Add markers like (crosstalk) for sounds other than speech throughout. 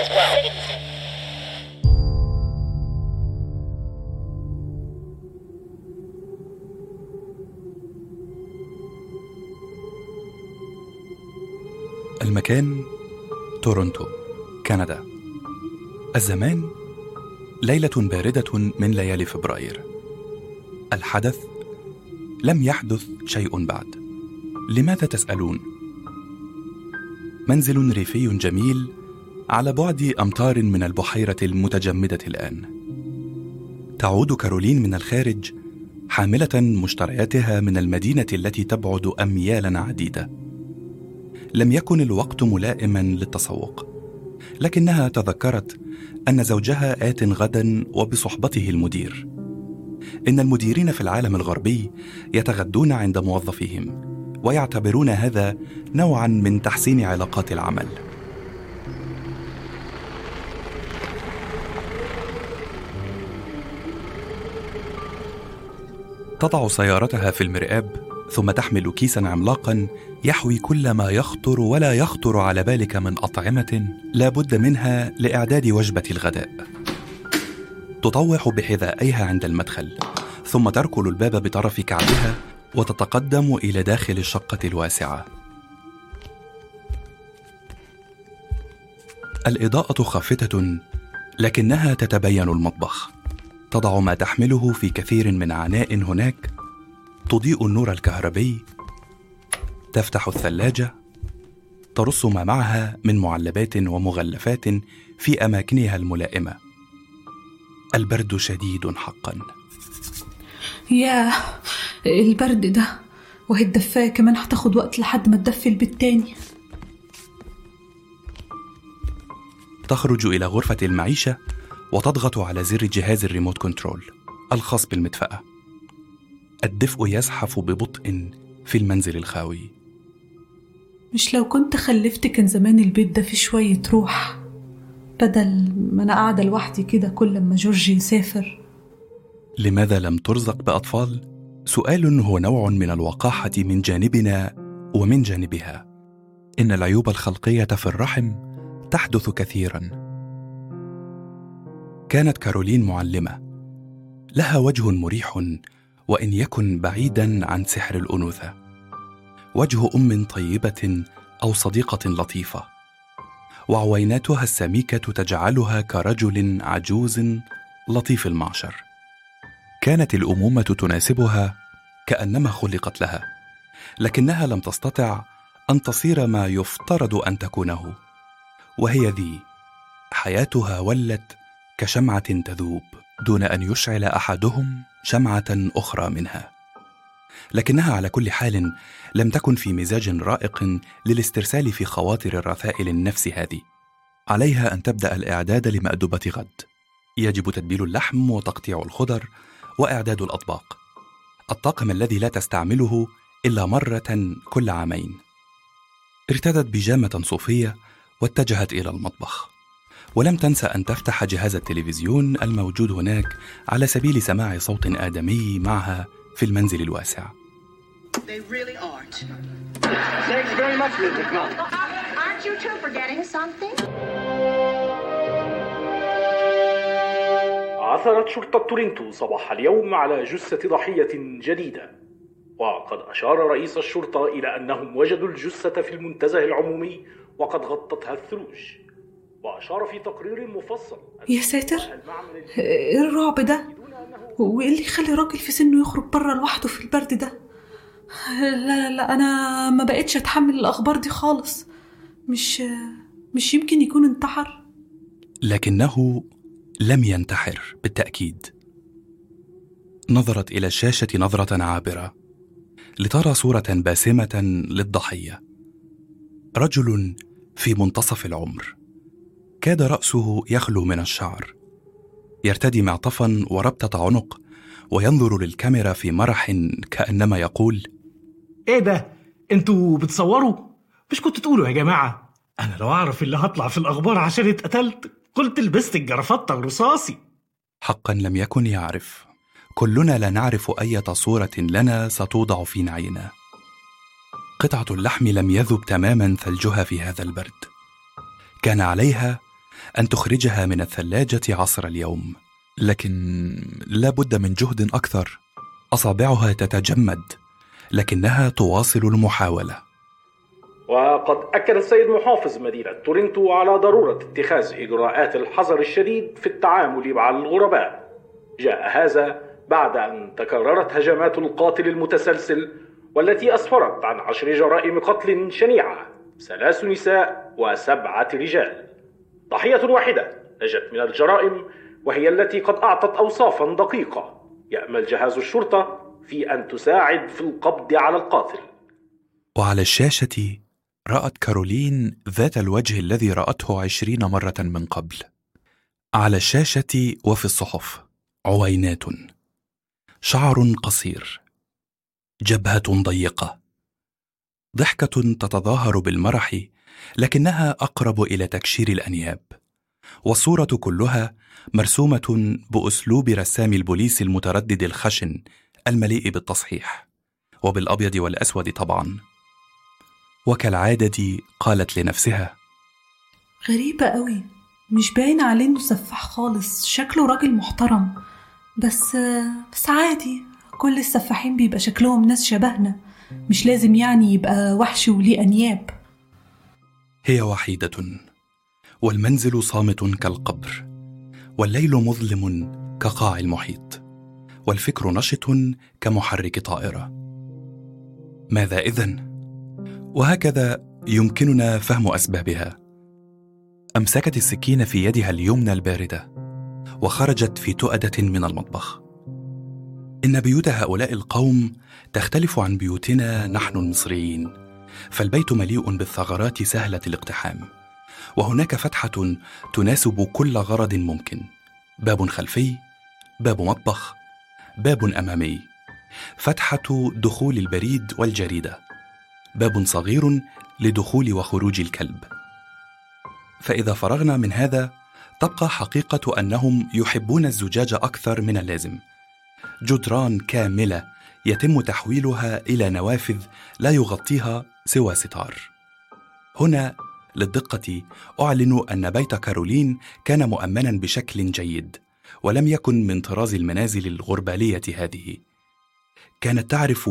as well. المكان تورونتو كندا الزمان ليلة باردة من ليالي فبراير الحدث لم يحدث شيء بعد لماذا تسألون؟ منزل ريفي جميل على بعد أمتار من البحيرة المتجمدة الآن. تعود كارولين من الخارج حاملة مشترياتها من المدينة التي تبعد أميالا عديدة. لم يكن الوقت ملائما للتسوق لكنها تذكرت أن زوجها آت غدا وبصحبته المدير. إن المديرين في العالم الغربي يتغدون عند موظفيهم. ويعتبرون هذا نوعا من تحسين علاقات العمل. تضع سيارتها في المرآب ثم تحمل كيسا عملاقا يحوي كل ما يخطر ولا يخطر على بالك من أطعمة لا بد منها لإعداد وجبة الغداء. تطوح بحذائيها عند المدخل ثم تركل الباب بطرف كعبها وتتقدم إلى داخل الشقة الواسعة. الإضاءة خافتة لكنها تتبين المطبخ. تضع ما تحمله في كثير من عناء هناك. تضيء النور الكهربي. تفتح الثلاجة. ترص ما معها من معلبات ومغلفات في أماكنها الملائمة. البرد شديد حقا. ياه البرد ده وهي الدفاية كمان هتاخد وقت لحد ما تدفي البيت تاني. تخرج إلى غرفة المعيشة وتضغط على زر جهاز الريموت كنترول الخاص بالمدفأة. الدفء يزحف ببطء في المنزل الخاوي. مش لو كنت خلفت كان زمان البيت ده فيه شوية روح بدل ما أنا قاعدة لوحدي كده كل ما جورجي يسافر. لماذا لم ترزق بأطفال؟ سؤال هو نوع من الوقاحة من جانبنا ومن جانبها. إن العيوب الخلقية في الرحم تحدث كثيرا. كانت كارولين معلمة. لها وجه مريح وإن يكن بعيدا عن سحر الأنوثة. وجه أم طيبة أو صديقة لطيفة. وعويناتها السميكة تجعلها كرجل عجوز لطيف المعشر. كانت الأمومة تناسبها كأنما خلقت لها لكنها لم تستطع أن تصير ما يفترض أن تكونه وهي ذي حياتها ولت كشمعة تذوب دون أن يشعل أحدهم شمعة أخرى منها. لكنها على كل حال لم تكن في مزاج رائق للاسترسال في خواطر الرذائل النفس هذه. عليها أن تبدأ الإعداد لمأدبة غد. يجب تتبيل اللحم وتقطيع الخضر وإعداد الأطباق الطاقم الذي لا تستعمله إلا مرة كل عامين ارتدت بيجامه صوفية واتجهت إلى المطبخ ولم تنسى أن تفتح جهاز التلفزيون الموجود هناك على سبيل سماع صوت آدمي معها في المنزل الواسع They really aren't. Thanks very much, Mr. Knopf. Aren't you two forgetting something? عثرت شرطة تورنتو صباح اليوم على جثة ضحية جديدة. وقد أشار رئيس الشرطة إلى أنهم وجدوا الجثة في المنتزه العمومي وقد غطتها الثلوج. وأشار في تقرير مفصل أن يا ساتر إيه الرعب ده؟ وايه اللي يخلي راجل في سنه يخرج بره لوحده في البرد ده؟ لا لا لا أنا ما بقتش أتحمل الأخبار دي خالص. مش مش يمكن يكون انتحر؟ لكنه لم ينتحر بالتأكيد. نظرت إلى الشاشة نظرة عابرة لترى صورة باسمة للضحية. رجل في منتصف العمر. كاد رأسه يخلو من الشعر. يرتدي معطفا وربطة عنق وينظر للكاميرا في مرح كأنما يقول إيه ده؟ أنتوا بتصوروا؟ مش كنتوا تقولوا يا جماعة؟ أنا لو أعرف اللي هطلع في الأخبار عشان اتقتلت. قلت لبست الجرافطه الرصاصي. حقا لم يكن يعرف. كلنا لا نعرف اية صورة لنا ستوضع في نعينا. قطعة اللحم لم يذب تماما ثلجها في هذا البرد. كان عليها أن تخرجها من الثلاجة عصر اليوم. لكن لا بد من جهد أكثر. أصابعها تتجمد لكنها تواصل المحاولة. وقد أكد السيد محافظ مدينة تورنتو على ضرورة اتخاذ إجراءات الحذر الشديد في التعامل مع الغرباء. جاء هذا بعد أن تكررت هجمات القاتل المتسلسل والتي أسفرت عن عشر جرائم قتل شنيعة ثلاث نساء وسبعة رجال. ضحية واحدة نجت من الجرائم وهي التي قد أعطت أوصافا دقيقة. يأمل جهاز الشرطة في أن تساعد في القبض على القاتل. وعلى الشاشة رأت كارولين ذات الوجه الذي رأته عشرين مرة من قبل. على الشاشة وفي الصحف. عوينات. شعر قصير. جبهة ضيقة. ضحكة تتظاهر بالمرح لكنها أقرب إلى تكشير الأنياب. والصورة كلها مرسومة بأسلوب رسام البوليس المتردد الخشن المليء بالتصحيح. وبالأبيض والأسود طبعاً. وكالعادة قالت لنفسها. غريبة قوي. مش باين عليه إنه سفاح خالص. شكله راجل محترم. بس بس عادي. كل السفاحين بيبقى شكلهم ناس شبهنا. مش لازم يعني يبقى وحش وليه أنياب. هي وحيدة. والمنزل صامت كالقبر. والليل مظلم كقاع المحيط. والفكر نشط كمحرك طائرة. ماذا إذن؟ وهكذا يمكننا فهم أسبابها. أمسكت السكين في يدها اليمنى الباردة وخرجت في تؤدة من المطبخ. إن بيوت هؤلاء القوم تختلف عن بيوتنا نحن المصريين فالبيت مليء بالثغرات سهلة الاقتحام وهناك فتحة تناسب كل غرض ممكن. باب خلفي باب مطبخ باب أمامي. فتحة دخول البريد والجريدة. باب صغير لدخول وخروج الكلب. فإذا فرغنا من هذا تبقى حقيقة أنهم يحبون الزجاج أكثر من اللازم. جدران كاملة يتم تحويلها إلى نوافذ لا يغطيها سوى ستار. هنا للدقة أعلن أن بيت كارولين كان مؤمنا بشكل جيد ولم يكن من طراز المنازل الغربالية هذه. كانت تعرف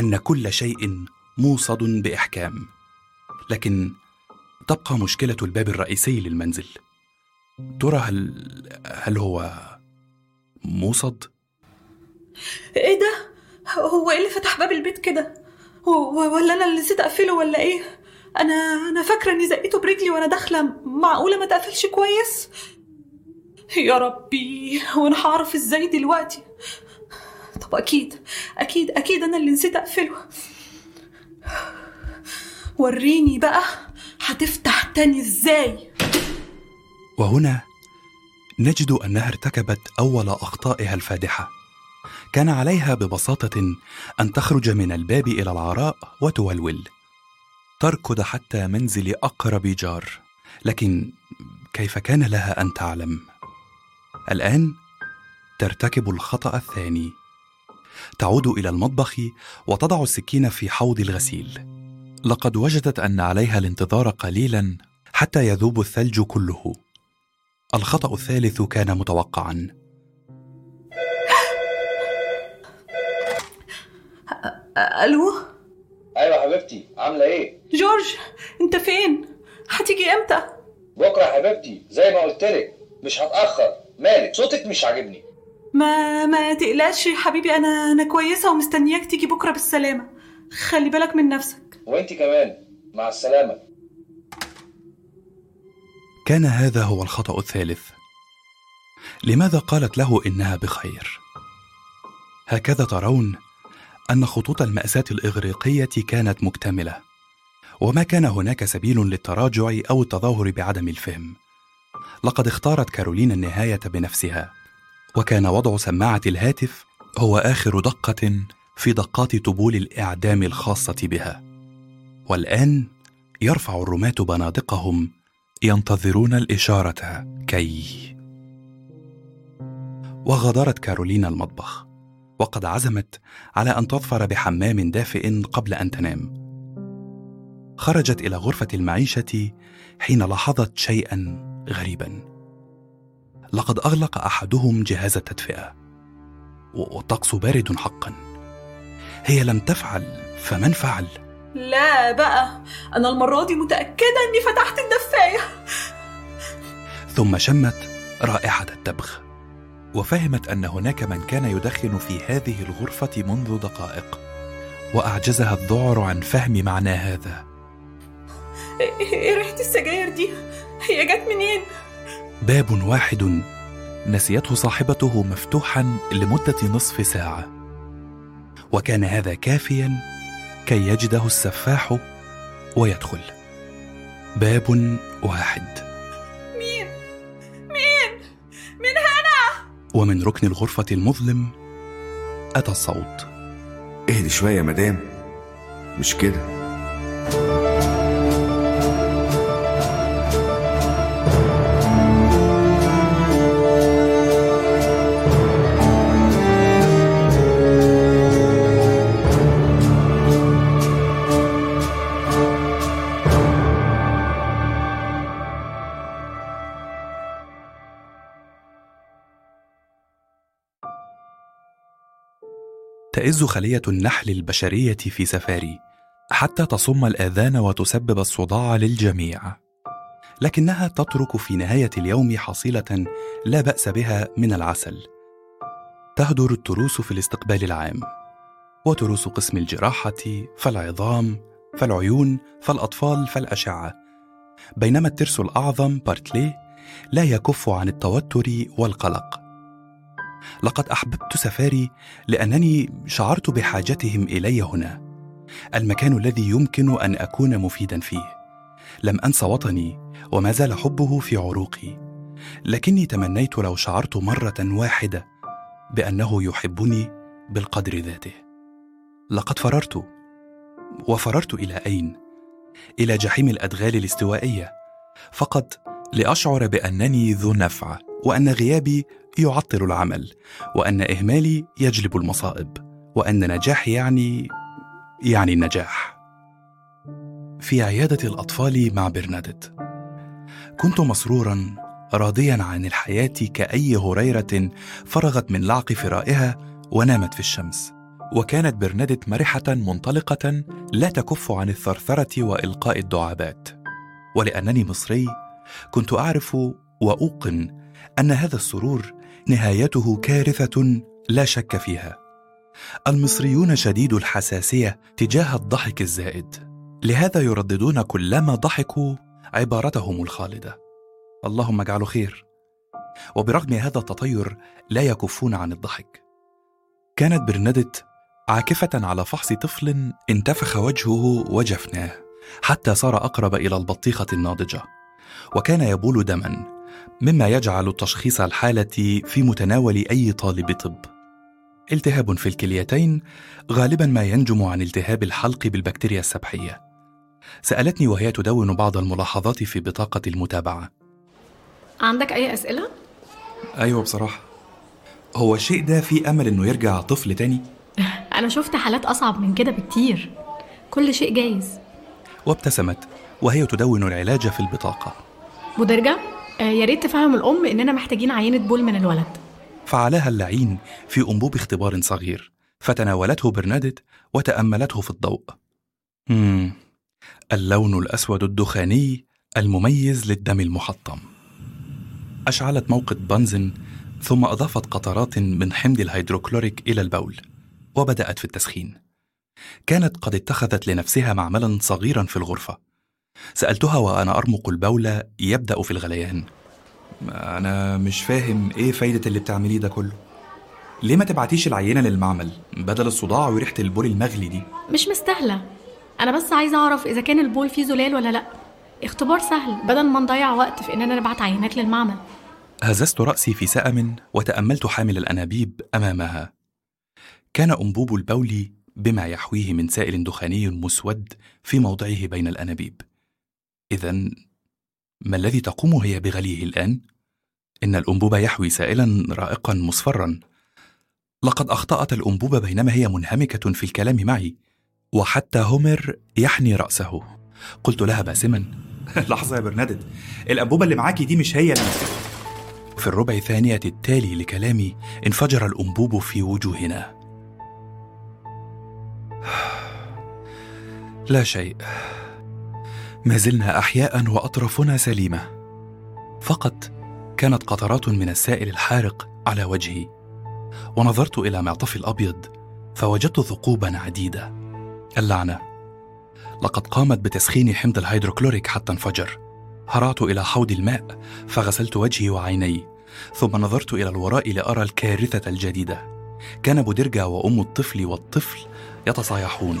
أن كل شيء موصد بإحكام. لكن تبقى مشكلة الباب الرئيسي للمنزل. ترى هل هل هو موصد؟ إيه ده؟ هو إيه اللي فتح باب البيت كده؟ ولا أنا اللي نسيت أقفله ولا إيه؟ أنا أنا فاكرة إني زقيته برجلي وأنا داخلة. معقولة ما تقفلش كويس؟ يا ربي وأنا هعرف إزاي دلوقتي؟ طب أكيد أكيد أكيد أنا اللي نسيت أقفله. وريني بقى هتفتح تاني إزاي. وهنا نجد أنها ارتكبت أول أخطائها الفادحة. كان عليها ببساطة أن تخرج من الباب إلى العراء وتولول. تركض حتى منزل أقرب جار لكن كيف كان لها أن تعلم؟ الآن ترتكب الخطأ الثاني. تعود إلى المطبخ وتضع السكين في حوض الغسيل. لقد وجدت أن عليها الانتظار قليلا حتى يذوب الثلج كله. الخطأ الثالث كان متوقعا. ألو؟ أيوه حبيبتي عاملة إيه؟ جورج أنت فين؟ هتيجي إمتى؟ بكرة يا حبيبتي زي ما قلت لك مش هتأخر. مالك؟ صوتك مش عاجبني. ما ما تقلقش يا حبيبي أنا أنا كويسة ومستنياك تيجي بكرة بالسلامة. خلي بالك من نفسك. وانت كمان. مع السلامة. كان هذا هو الخطأ الثالث. لماذا قالت له إنها بخير؟ هكذا ترون أن خطوط المأساة الإغريقية كانت مكتملة وما كان هناك سبيل للتراجع أو التظاهر بعدم الفهم. لقد اختارت كارولين النهاية بنفسها. وكان وضع سماعة الهاتف هو آخر دقة في دقات طبول الإعدام الخاصة بها. والآن يرفع الرماة بنادقهم ينتظرون الإشارة كي. وغادرت كارولين المطبخ. وقد عزمت على أن تظفر بحمام دافئ قبل أن تنام. خرجت إلى غرفة المعيشة حين لاحظت شيئا غريبا. لقد أغلق أحدهم جهاز التدفئة. و- والطقس بارد حقا. هي لم تفعل فمن فعل؟ لا بقى. أنا المرة دي متأكدة إني فتحت الدفاية. ثم شمت رائحة التبغ وفهمت أن هناك من كان يدخن في هذه الغرفة منذ دقائق. وأعجزها الذعر عن فهم معنى هذا. إيه إيه ريحة السجاير دي؟ هي جت منين؟ باب واحد. نسيته صاحبته مفتوحا لمدة نصف ساعة. وكان هذا كافيا كي يجده السفاح ويدخل. باب واحد. مين؟ مين؟ من هنا؟ ومن ركن الغرفة المظلم أتى الصوت. اهدي شوية يا مدام. مش كده؟ تئز خلية النحل البشرية في سفاري حتى تصم الآذان وتسبب الصداع للجميع. لكنها تترك في نهاية اليوم حصيلة لا بأس بها من العسل. تهدر التروس في الاستقبال العام وتروس قسم الجراحة فالعظام فالعيون فالأطفال فالأشعة. بينما الترس الأعظم بارتلي لا يكف عن التوتر والقلق. لقد أحببت سفاري لأنني شعرت بحاجتهم إلي هنا. المكان الذي يمكن أن أكون مفيدا فيه. لم أنس وطني وما زال حبه في عروقي. لكني تمنيت لو شعرت مرة واحدة بأنه يحبني بالقدر ذاته. لقد فررت وفررت إلى أين؟ إلى جحيم الأدغال الاستوائية. فقط لأشعر بأنني ذو نفع وأن غيابي يعطل العمل وأن إهمالي يجلب المصائب وأن نجاحي يعني يعني النجاح. في عيادة الأطفال مع برنادت. كنت مسرورا راضيا عن الحياة كأي هريرة فرغت من لعق فرائها ونامت في الشمس. وكانت برنادت مرحة منطلقة لا تكف عن الثرثرة وإلقاء الدعابات. ولأنني مصري كنت أعرف وأوقن أن هذا السرور نهايته كارثة لا شك فيها. المصريون شديد الحساسية تجاه الضحك الزائد. لهذا يرددون كلما ضحكوا عبارتهم الخالدة. اللهم اجعله خير. وبرغم هذا التطير لا يكفون عن الضحك. كانت برنادت عاكفة على فحص طفل انتفخ وجهه وجفناه حتى صار أقرب إلى البطيخة الناضجة. وكان يبول دما. مما يجعل تشخيص الحالة في متناول أي طالب طب. التهاب في الكليتين غالبا ما ينجم عن التهاب الحلق بالبكتيريا السبحية. سألتني وهي تدون بعض الملاحظات في بطاقة المتابعة. عندك أي أسئلة؟ أيوه بصراحة. هو الشيء ده فيه أمل إنه يرجع طفل تاني؟ (laughs) أنا شفت حالات أصعب من كده بكتير. كل شيء جايز. وابتسمت وهي تدون العلاج في البطاقة. بودرجة آه، يا ريت تفهم الأم إننا محتاجين عينة بول من الولد. فعلها اللعين في أنبوب اختبار صغير فتناولته برنادت وتأملته في الضوء. مم. اللون الأسود الدخاني المميز للدم المحطم. أشعلت موقد بنزن ثم أضافت قطرات من حمض الهيدروكلوريك إلى البول وبدأت في التسخين. كانت قد اتخذت لنفسها معملا صغيرا في الغرفة. سألتها وأنا أرمق البول يبدأ في الغليان. أنا مش فاهم إيه فايدة اللي بتعمليه ده كله. ليه ما تبعتيش العينة للمعمل بدل الصداع وريحة البول المغلي دي؟ مش مستاهلة. أنا بس عايزة أعرف إذا كان البول فيه زلال ولا لأ. اختبار سهل بدل ما نضيع وقت في إننا نبعت عينات للمعمل. هززت رأسي في سأم وتأملت حامل الأنابيب أمامها. كان أنبوب البول بما يحويه من سائل دخاني مسود في موضعه بين الأنابيب. اذا ما الذي تقوم هي بغليه الآن؟ إن الأنبوب يحوي سائلا رائقا مصفرا. لقد أخطأت الأنبوب بينما هي منهمكة في الكلام معي وحتى هومر يحني رأسه. قلت لها باسما. (laughs) لحظة يا برنادت. الأنبوبة اللي معاكي دي مش هي اللي في الربع الثانية التالي لكلامي انفجر الأنبوب في وجوهنا. (sighs) لا شيء. ما زلنا أحياء وأطرافنا سليمة. فقط كانت قطرات من السائل الحارق على وجهي. ونظرت إلى معطفي الأبيض فوجدت ثقوبا عديدة. اللعنة. لقد قامت بتسخين حمض الهيدروكلوريك حتى انفجر. هرعت إلى حوض الماء فغسلت وجهي وعيني. ثم نظرت إلى الوراء لأرى الكارثة الجديدة. كان بودرجا وأم الطفل والطفل يتصايحون.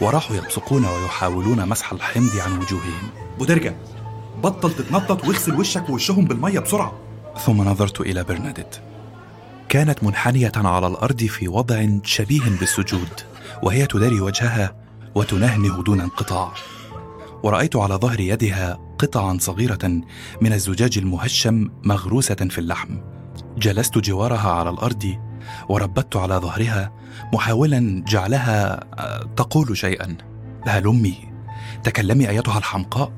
وراحوا يبصقون ويحاولون مسح الحمض عن وجوههم. بودرجا بطل تتنطط واغسل وشك ووشهم بالمية بسرعة. ثم نظرت إلى برناديت. كانت منحنية على الأرض في وضع شبيه بالسجود وهي تداري وجهها وتنهنه دون انقطاع. ورأيت على ظهر يدها قطعا صغيرة من الزجاج المهشم مغروسة في اللحم. جلست جوارها على الأرض وربت على ظهرها محاولا جعلها آه، تقول شيئا. هلمي تكلمي أيتها الحمقاء.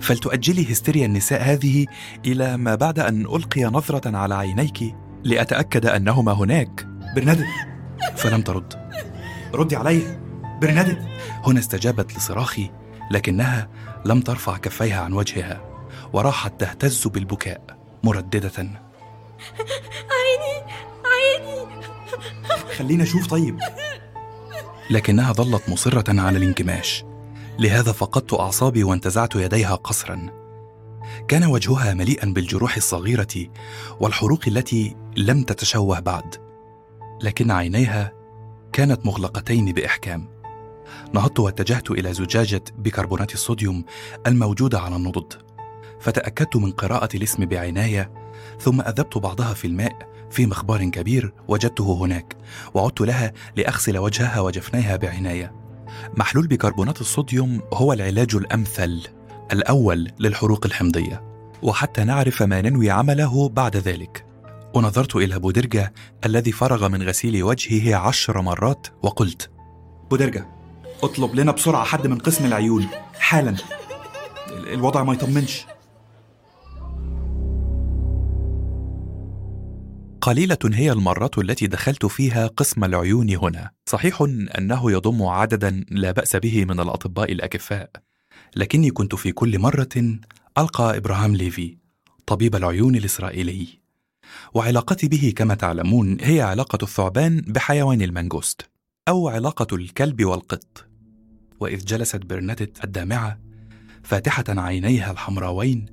فلتؤجلي هستيريا النساء هذه إلى ما بعد أن ألقي نظرة على عينيك لأتأكد أنهما هناك. برنادت فلم ترد. ردي علي. برنادت هنا استجابت لصراخي لكنها لم ترفع كفيها عن وجهها وراحت تهتز بالبكاء مرددة. عيني عيني خلينا أشوف طيب. لكنها ظلت مصرة على الانكماش. لهذا فقدت أعصابي وانتزعت يديها قسرا كان وجهها مليئا بالجروح الصغيرة والحروق التي لم تتشوه بعد. لكن عينيها كانت مغلقتين بإحكام. نهضت واتجهت إلى زجاجة بيكربونات الصوديوم الموجودة على النضد. فتأكدت من قراءة الاسم بعناية ثم أذبت بعضها في الماء في مخبار كبير وجدته هناك وعدت لها لأغسل وجهها وجفنيها بعناية. محلول بيكربونات الصوديوم هو العلاج الأمثل الأول للحروق الحمضية وحتى نعرف ما ننوي عمله بعد ذلك. ونظرت إلى بودرجة الذي فرغ من غسيل وجهه عشر مرات وقلت بودرجا اطلب لنا بسرعة حد من قسم العيون حالا. ال- الوضع ما يطمنش. قليلة هي المرات التي دخلت فيها قسم العيون هنا. صحيح أنه يضم عددا لا بأس به من الأطباء الأكفاء. لكني كنت في كل مرة ألقى إبراهام ليفي طبيب العيون الإسرائيلي. وعلاقتي به كما تعلمون هي علاقة الثعبان بحيوان المنجوست أو علاقة الكلب والقط. وإذ جلست برناديت الدامعة فاتحة عينيها الحمراوين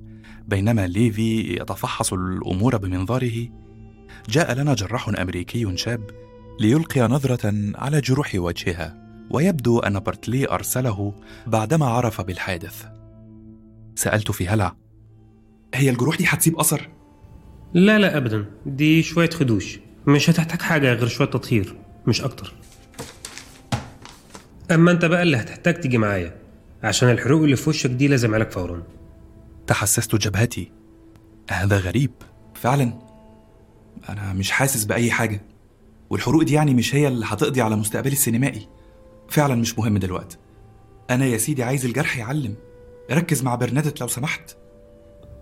بينما ليفي يتفحص الأمور بمنظاره جاء لنا جراح أمريكي شاب ليلقي نظرة على جروح وجهها ويبدو أن بارتلي أرسله بعدما عرف بالحادث. سألت في هلع هي الجروح دي هتسيب أثر؟ لا لا ابدا. دي شوية خدوش. مش هتحتاج حاجة غير شوية تطهير مش أكتر. أما أنت بقى اللي هتحتاج تيجي معايا عشان الحروق اللي في وشك دي لازم علاج فورا. تحسست جبهتي. هذا غريب. فعلا. أنا مش حاسس بأي حاجة. والحروق دي يعني مش هي اللي هتقضي على مستقبلي السينمائي. فعلا مش مهم دلوقتي. أنا يا سيدي عايز الجرح يعلم. ركز مع برنادت لو سمحت.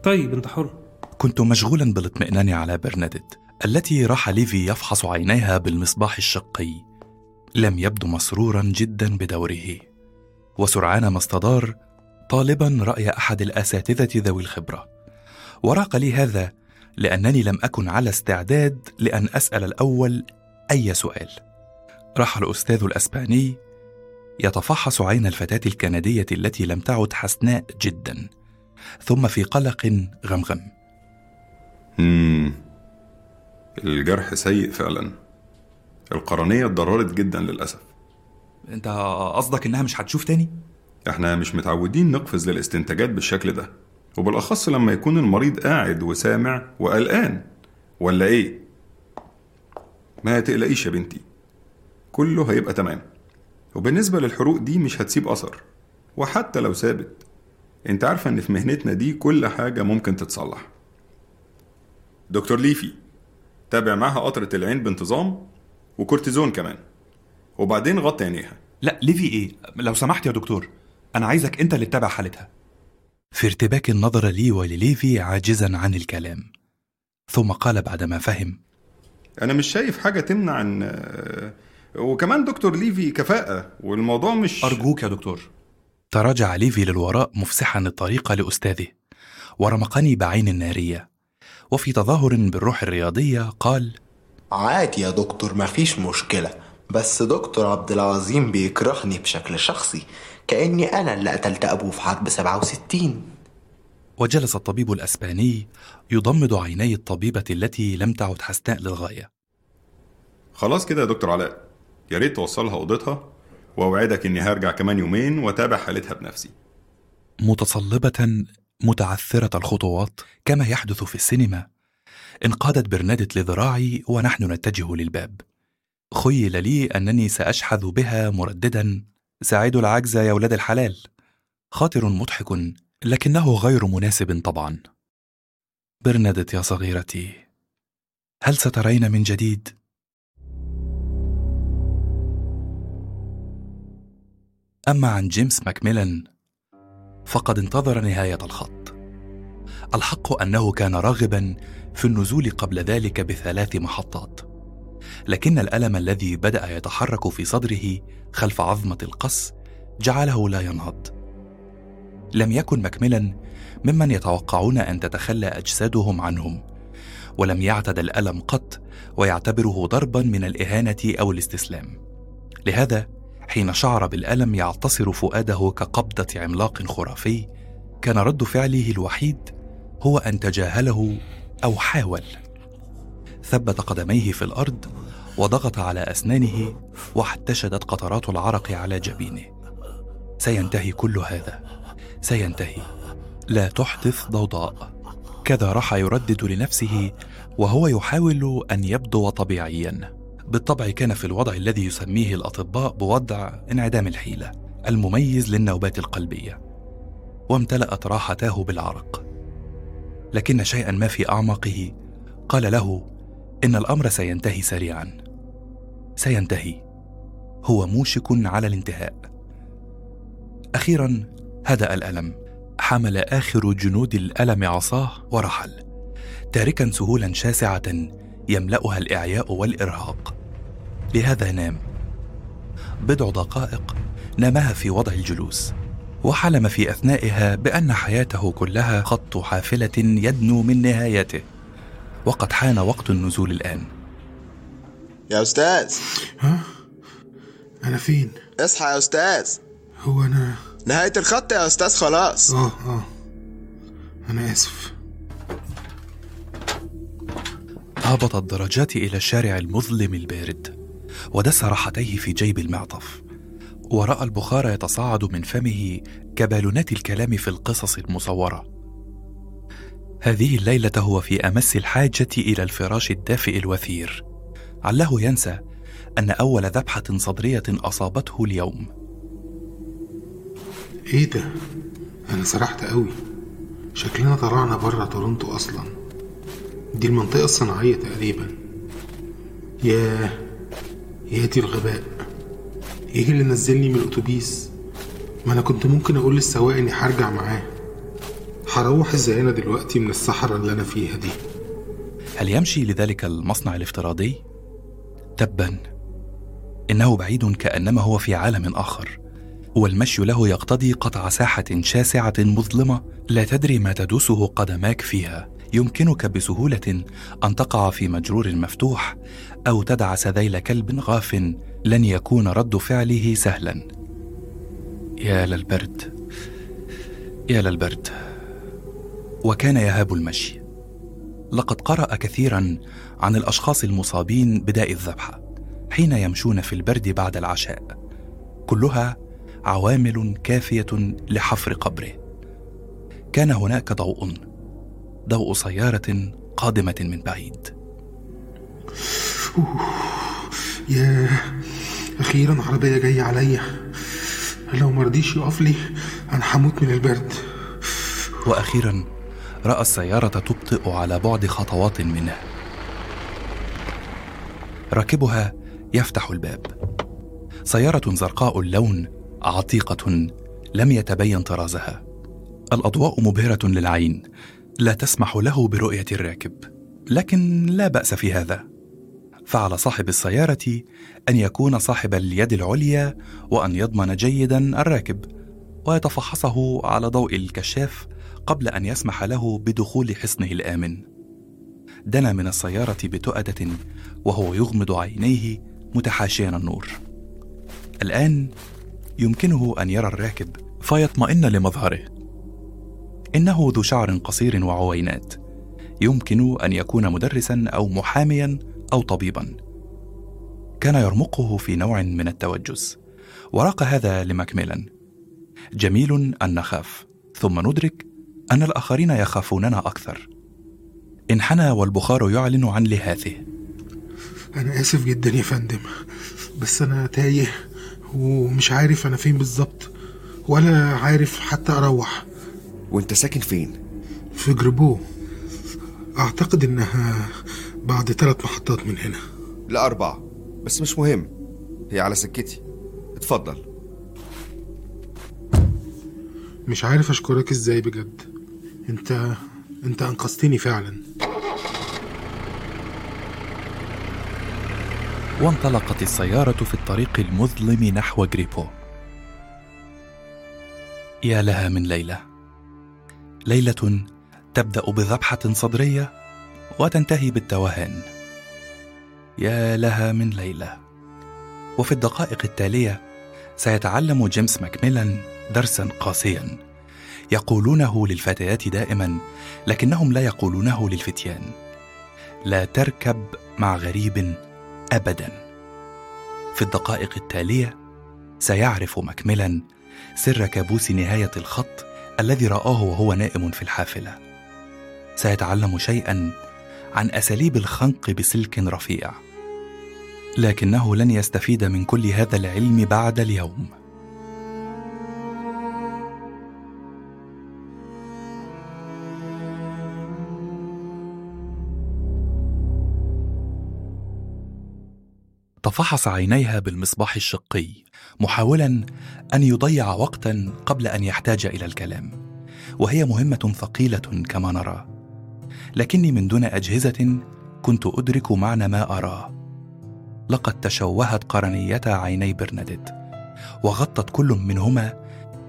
طيب أنت حر. كنت مشغولا بالاطمئنان على برناديت التي راح ليفي يفحص عينيها بالمصباح الشقي. لم يبدو مسرورا جدا بدوره. وسرعان ما استدار طالبا رأي أحد الأساتذة ذوي الخبرة. وراق لي هذا لأنني لم أكن على استعداد لأن أسأل الأول أي سؤال. راح الأستاذ الأسباني يتفحص عين الفتاة الكندية التي لم تعد حسناء جدا ثم في قلق غمغم. مم. الجرح سيء فعلا. القرنية اتضررت جدا للأسف. أنت قصدك إنها مش هتشوف تاني؟ إحنا مش متعودين نقفز للاستنتاجات بالشكل ده. وبالأخص لما يكون المريض قاعد وسامع وقلقان. ولا إيه؟ ما تقلقيش يا بنتي. كله هيبقى تمام. وبالنسبة للحروق دي مش هتسيب أثر. وحتى لو سابت أنت عارفة إن في مهنتنا دي كل حاجة ممكن تتصلح. دكتور ليفي تابع معاها قطرة العين بانتظام وكورتيزون كمان. وبعدين غطي عينيها. لا ليفي إيه؟ لو سمحت يا دكتور أنا عايزك أنت اللي تتابع حالتها. في ارتباك نظر لي ولليفي عاجزا عن الكلام. ثم قال بعدما فهم. أنا مش شايف حاجة تمنع إن آه، وكمان دكتور ليفي كفاءة والموضوع مش أرجوك يا دكتور. تراجع ليفي للوراء مفسحا الطريق لأستاذه. ورمقني بعين نارية وفي تظاهر بالروح الرياضية قال عادي يا دكتور مفيش مشكلة بس دكتور عبد العظيم بيكرهني بشكل شخصي. كأني أنا اللي قتلت أبوه في حرب 67 وجلس الطبيب الأسباني يضمد عيني الطبيبة التي لم تعد حسناء للغاية. خلاص كده يا دكتور علاء. يا ريت توصلها أوضتها وأوعدك إني هرجع كمان يومين وأتابع حالتها بنفسي. متصلبة متعثرة الخطوات كما يحدث في السينما انقادت برنادت لذراعي ونحن نتجه للباب. خيل لي أنني سأشحذ بها مرددا ساعدوا العجز يا ولاد الحلال. خاطر مضحك لكنه غير مناسب طبعا. برنادت يا صغيرتي هل سترين من جديد؟ أما عن جيمس ماكميلان فقد انتظر نهاية الخط. الحق أنه كان راغبا في النزول قبل ذلك بثلاث محطات. لكن الألم الذي بدأ يتحرك في صدره خلف عظمة القص جعله لا ينهض. لم يكن مكملا ممن يتوقعون أن تتخلى أجسادهم عنهم ولم يعتد الألم قط ويعتبره ضربا من الإهانة أو الاستسلام. لهذا حين شعر بالألم يعتصر فؤاده كقبضة عملاق خرافي كان رد فعله الوحيد هو أن تجاهله أو حاول. ثبت قدميه في الأرض وضغط على أسنانه واحتشدت قطرات العرق على جبينه. سينتهي كل هذا. سينتهي. لا تحدث ضوضاء. كذا راح يردد لنفسه وهو يحاول أن يبدو طبيعيا. بالطبع كان في الوضع الذي يسميه الأطباء بوضع انعدام الحيلة المميز للنوبات القلبية. وامتلأت راحتاه بالعرق. لكن شيئا ما في أعماقه. قال له إن الأمر سينتهي سريعا. سينتهي. هو موشك على الانتهاء. أخيرا هدأ الألم. حمل آخر جنود الألم عصاه ورحل. تاركا سهولا شاسعة يملأها الإعياء والإرهاق. لهذا نام. بضع دقائق نامها في وضع الجلوس. وحلم في أثنائها بأن حياته كلها خط حافلة يدنو من نهايته. وقد حان وقت النزول الآن. يا أستاذ. ها؟ أنا فين؟ اصحى يا أستاذ. هو أنا نهاية الخط يا أستاذ خلاص. آه آه. أنا آسف. هبط الدرجات إلى الشارع المظلم البارد ودس راحتيه في جيب المعطف. ورأى البخار يتصاعد من فمه كبالونات الكلام في القصص المصورة. هذه الليلة هو في أمس الحاجة إلى الفراش الدافئ الوثير. عله ينسى أن أول ذبحة صدرية أصابته اليوم. إيه ده؟ أنا سرحت قوي شكلنا طلعنا بره تورنتو أصلا. دي المنطقة الصناعية تقريبا. ياه يا دي الغباء. إيه اللي نزلني من الأتوبيس. ما أنا كنت ممكن أقول للسواق إني هرجع معاه. هروح إزاي أنا دلوقتي من الصحراء اللي أنا فيها دي؟ هل يمشي لذلك المصنع الافتراضي؟ تبا. إنه بعيد كأنما هو في عالم آخر. والمشي له يقتضي قطع ساحة شاسعة مظلمة لا تدري ما تدوسه قدماك فيها. يمكنك بسهولة أن تقع في مجرور مفتوح أو تدعس ذيل كلب غاف لن يكون رد فعله سهلا. يا للبرد. يا للبرد. وكان يهاب المشي. لقد قرأ كثيرا عن الأشخاص المصابين بداء الذبحة حين يمشون في البرد بعد العشاء. كلها عوامل كافية لحفر قبره. كان هناك ضوء ضوء سيارة قادمة من بعيد. ياه أخيرا عربية جاية عليا لو مرضيش يقف لي أنا هموت من البرد. وأخيرا رأى السيارة تبطئ على بعد خطوات منه. راكبها يفتح الباب. سيارة زرقاء اللون عتيقة لم يتبين طرازها. الأضواء مبهرة للعين. لا تسمح له برؤية الراكب. لكن لا بأس في هذا. فعلى صاحب السيارة أن يكون صاحب اليد العليا وأن يضمن جيدا الراكب ويتفحصه على ضوء الكشاف قبل أن يسمح له بدخول حصنه الآمن. دنا من السيارة بتؤدة وهو يغمض عينيه متحاشيا النور. الآن يمكنه أن يرى الراكب فيطمئن لمظهره. إنه ذو شعر قصير وعوينات. يمكن أن يكون مدرسا أو محاميا أو طبيبا. كان يرمقه في نوع من التوجس. وراق هذا لمكملا. جميل ان نخاف ثم ندرك أن الآخرين يخافوننا أكثر. انحنى والبخار يعلن عن لهاثه أنا آسف جدا يا فندم بس أنا تايه ومش عارف أنا فين بالظبط ولا عارف حتى أروح. وأنت ساكن فين؟ في جربو أعتقد إنها بعد ثلاث محطات من هنا. لا أربعة بس مش مهم هي على سكتي. اتفضل. مش عارف أشكرك إزاي بجد. أنت أنت أنقذتني فعلا. وانطلقت السيارة في الطريق المظلم نحو جريبو. يا لها من ليلة. ليلة تبدأ بذبحة صدرية وتنتهي بالتوهان يا لها من ليلة. وفي الدقائق التالية سيتعلم جيمس ماكميلان درسا قاسيا. يقولونه للفتيات دائما لكنهم لا يقولونه للفتيان. لا تركب مع غريب ابدا. في الدقائق التالية سيعرف مكملا سر كابوس نهاية الخط الذي رآه وهو نائم في الحافلة. سيتعلم شيئا عن أساليب الخنق بسلك رفيع لكنه لن يستفيد من كل هذا العلم بعد اليوم. تفحص عينيها بالمصباح الشقي محاولا أن يضيع وقتا قبل أن يحتاج إلى الكلام. وهي مهمة ثقيلة كما نرى. لكني من دون أجهزة كنت أدرك معنى ما اراه لقد تشوهت قرنيتا عيني برناديت وغطت كل منهما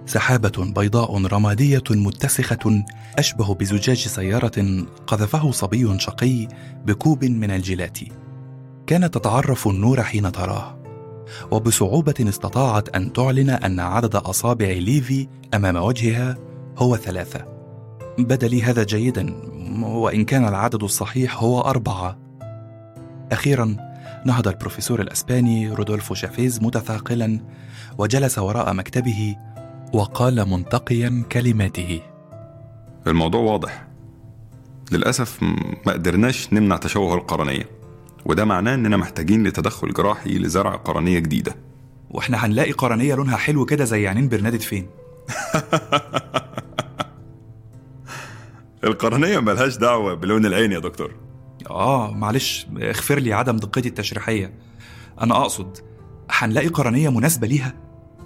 سحابة بيضاء رمادية متسخة أشبه بزجاج سيارة قذفه صبي شقي بكوب من الجيلاتي. كانت تتعرف النور حين تراه وبصعوبة استطاعت أن تعلن أن عدد أصابع ليفي أمام وجهها هو ثلاثة. بدا لي هذا جيدا وإن كان العدد الصحيح هو أربعة. أخيرا نهض البروفيسور الأسباني رودولفو شافيز متثاقلا وجلس وراء مكتبه وقال منتقيا كلماته. الموضوع واضح. للأسف ما قدرناش نمنع تشوه القرنية. وده معناه إننا محتاجين لتدخل جراحي لزرع قرنية جديدة. وإحنا هنلاقي قرنية لونها حلو كده زي عينين برنادت فين؟ (laughs) القرنية ملهاش دعوة بلون العين يا دكتور. آه معلش اغفر لي عدم دقتي التشريحية. أنا أقصد هنلاقي قرنية مناسبة ليها؟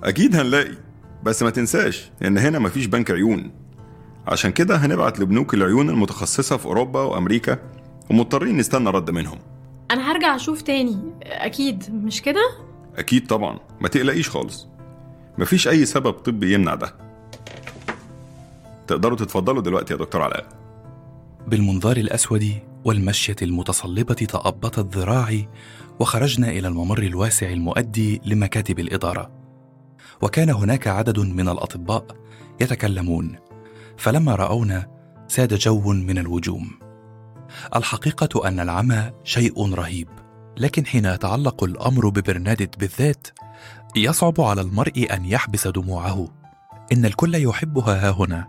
أكيد هنلاقي بس ما تنساش إن هنا مفيش بنك عيون. عشان كده هنبعت لبنوك العيون المتخصصة في أوروبا وأمريكا ومضطرين نستنى رد منهم. أنا هرجع أشوف تاني. أكيد. مش كده؟ أكيد طبعا. ما تقلقيش خالص. مفيش أي سبب طبي يمنع ده. تقدروا تتفضلوا دلوقتي يا دكتور علاء. بالمنظار الأسود والمشية المتصلبة تابطت ذراعي وخرجنا إلى الممر الواسع المؤدي لمكاتب الإدارة. وكان هناك عدد من الأطباء يتكلمون فلما رأونا ساد جو من الوجوم الحقيقة أن العمى شيء رهيب لكن حين يتعلق الأمر ببرنادت بالذات يصعب على المرء أن يحبس دموعه. إن الكل يحبها ها هنا.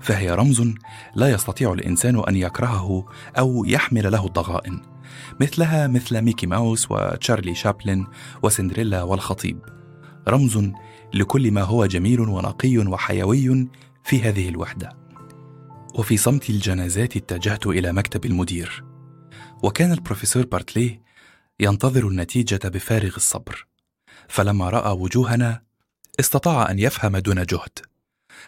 فهي رمز لا يستطيع الإنسان أن يكرهه أو يحمل له الضغائن مثلها مثل ميكي ماوس وتشارلي شابلن وسندريلا والخطيب. رمز لكل ما هو جميل ونقي وحيوي في هذه الوحدة. وفي صمت الجنازات اتجهت إلى مكتب المدير. وكان البروفيسور بارتلي ينتظر النتيجة بفارغ الصبر. فلما رأى وجوهنا استطاع أن يفهم دون جهد.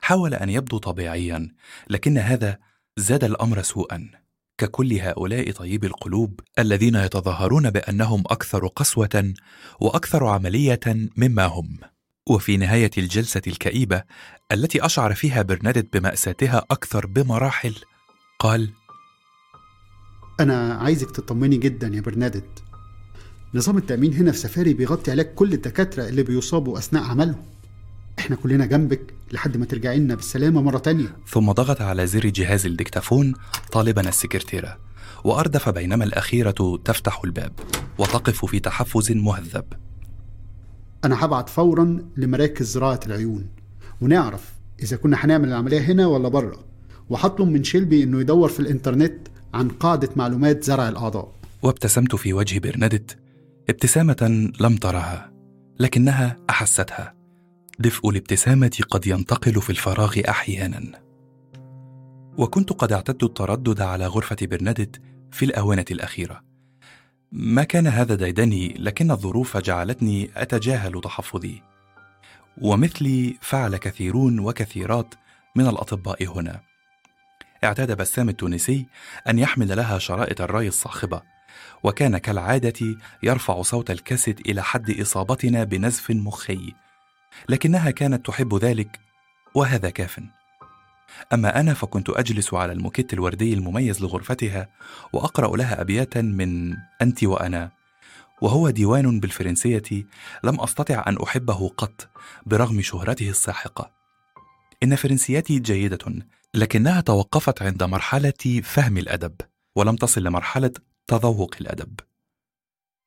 حاول أن يبدو طبيعيا لكن هذا زاد الأمر سوءا. ككل هؤلاء طيبي القلوب الذين يتظاهرون بأنهم أكثر قسوة وأكثر عملية مما هم. وفي نهاية الجلسة الكئيبة التي أشعر فيها برنادت بمأساتها أكثر بمراحل قال أنا عايزك تطمني جدا يا برنادت نظام التأمين هنا في سفاري بيغطي علاج كل الدكاترة اللي بيصابوا أثناء عملهم. إحنا كلنا جنبك لحد ما ترجعي لنا بالسلامة مرة تانية. ثم ضغط على زر جهاز الدكتافون طالبا السكرتيرة وأردف بينما الأخيرة تفتح الباب وتقف في تحفز مهذب. أنا هبعت فورا لمراكز زراعة العيون ونعرف إذا كنا هنعمل العملية هنا ولا بره وهطلب من شيلبي إنه يدور في الإنترنت عن قاعدة معلومات زرع الأعضاء. وابتسمت في وجه برنادت ابتسامة لم ترها لكنها أحستها. دفء الابتسامة قد ينتقل في الفراغ أحيانا. وكنت قد اعتدت التردد على غرفة برنادت في الآونة الأخيرة. ما كان هذا ديدني لكن الظروف جعلتني أتجاهل تحفظي. ومثلي فعل كثيرون وكثيرات من الأطباء هنا. اعتاد بسام التونسي أن يحمل لها شرائط الري الصاخبة وكان كالعادة يرفع صوت الكاسيت إلى حد إصابتنا بنزف مخي. لكنها كانت تحب ذلك وهذا كاف. أما أنا فكنت أجلس على الموكيت الوردي المميز لغرفتها وأقرأ لها أبياتا من أنت وأنا وهو ديوان بالفرنسية لم أستطع أن أحبه قط برغم شهرته الساحقة. إن فرنسيتي جيدة لكنها توقفت عند مرحلة فهم الأدب ولم تصل لمرحلة تذوق الأدب.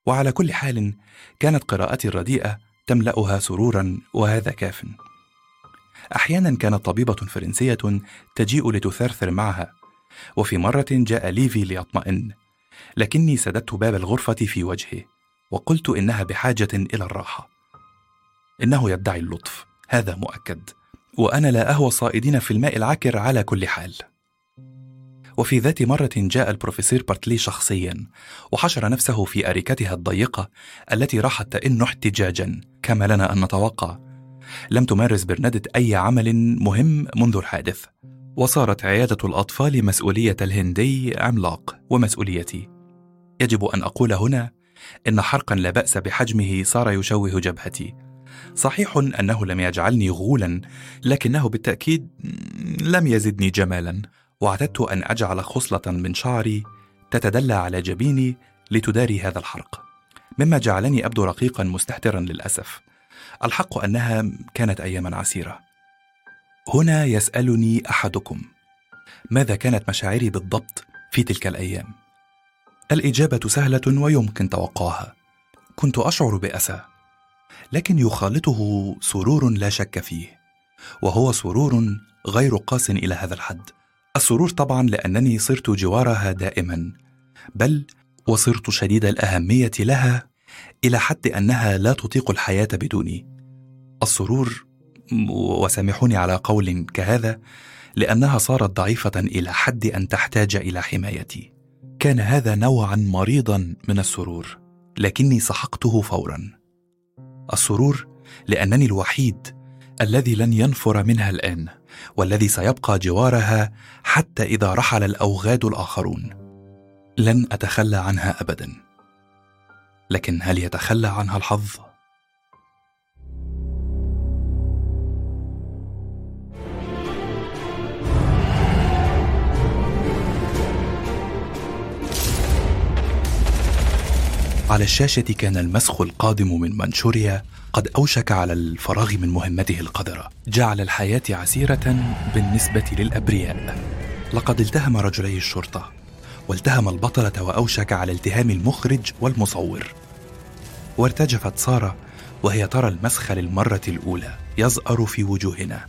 وعلى كل حال كانت قراءتي الرديئة تملأها سرورا وهذا كاف. أحيانا كانت طبيبة فرنسية تجيء لتثرثر معها وفي مرة جاء ليفي ليطمئن لكني سددت باب الغرفة في وجهه وقلت إنها بحاجة إلى الراحة. إنه يدعي اللطف هذا مؤكد وأنا لا أهوى الصائدين في الماء العكر على كل حال. وفي ذات مرة جاء البروفيسور بارتلي شخصيا وحشر نفسه في أريكتها الضيقة التي راحت تئن احتجاجا كما لنا أن نتوقع. لم تمارس برنادت أي عمل مهم منذ الحادث. وصارت عيادة الأطفال مسؤولية الهندي عملاق ومسؤوليتي. يجب أن أقول هنا إن حرقا لا بأس بحجمه صار يشوه جبهتي. صحيح أنه لم يجعلني غولا لكنه بالتأكيد لم يزدني جمالا. واعتدت أن أجعل خصلة من شعري تتدلى على جبيني لتداري هذا الحرق. مما جعلني أبدو رقيقا مستهترا للأسف. الحق أنها كانت أياما عسيرة. هنا يسألني أحدكم ماذا كانت مشاعري بالضبط في تلك الأيام؟ الإجابة سهلة ويمكن توقعها. كنت أشعر بأسى لكن يخالطه سرور لا شك فيه وهو سرور غير قاس إلى هذا الحد. السرور طبعا لأنني صرت جوارها دائما بل وصرت شديد الأهمية لها إلى حد أنها لا تطيق الحياة بدوني السرور وسامحوني على قول كهذا لأنها صارت ضعيفة إلى حد أن تحتاج إلى حمايتي. كان هذا نوعا مريضا من السرور لكني سحقته فورا. السرور لأنني الوحيد الذي لن ينفر منها الآن والذي سيبقى جوارها حتى إذا رحل الأوغاد الآخرون. لن أتخلى عنها ابدا. لكن هل يتخلى عنها الحظ؟ على الشاشة كان المسخ القادم من منشوريا قد أوشك على الفراغ من مهمته القذرة. جعل الحياة عسيرة بالنسبة للأبرياء. لقد التهم رجلي الشرطة والتهم البطلة وأوشك على التهام المخرج والمصور. وارتجفت سارة وهي ترى المسخ للمرة الأولى يزأر في وجوهنا.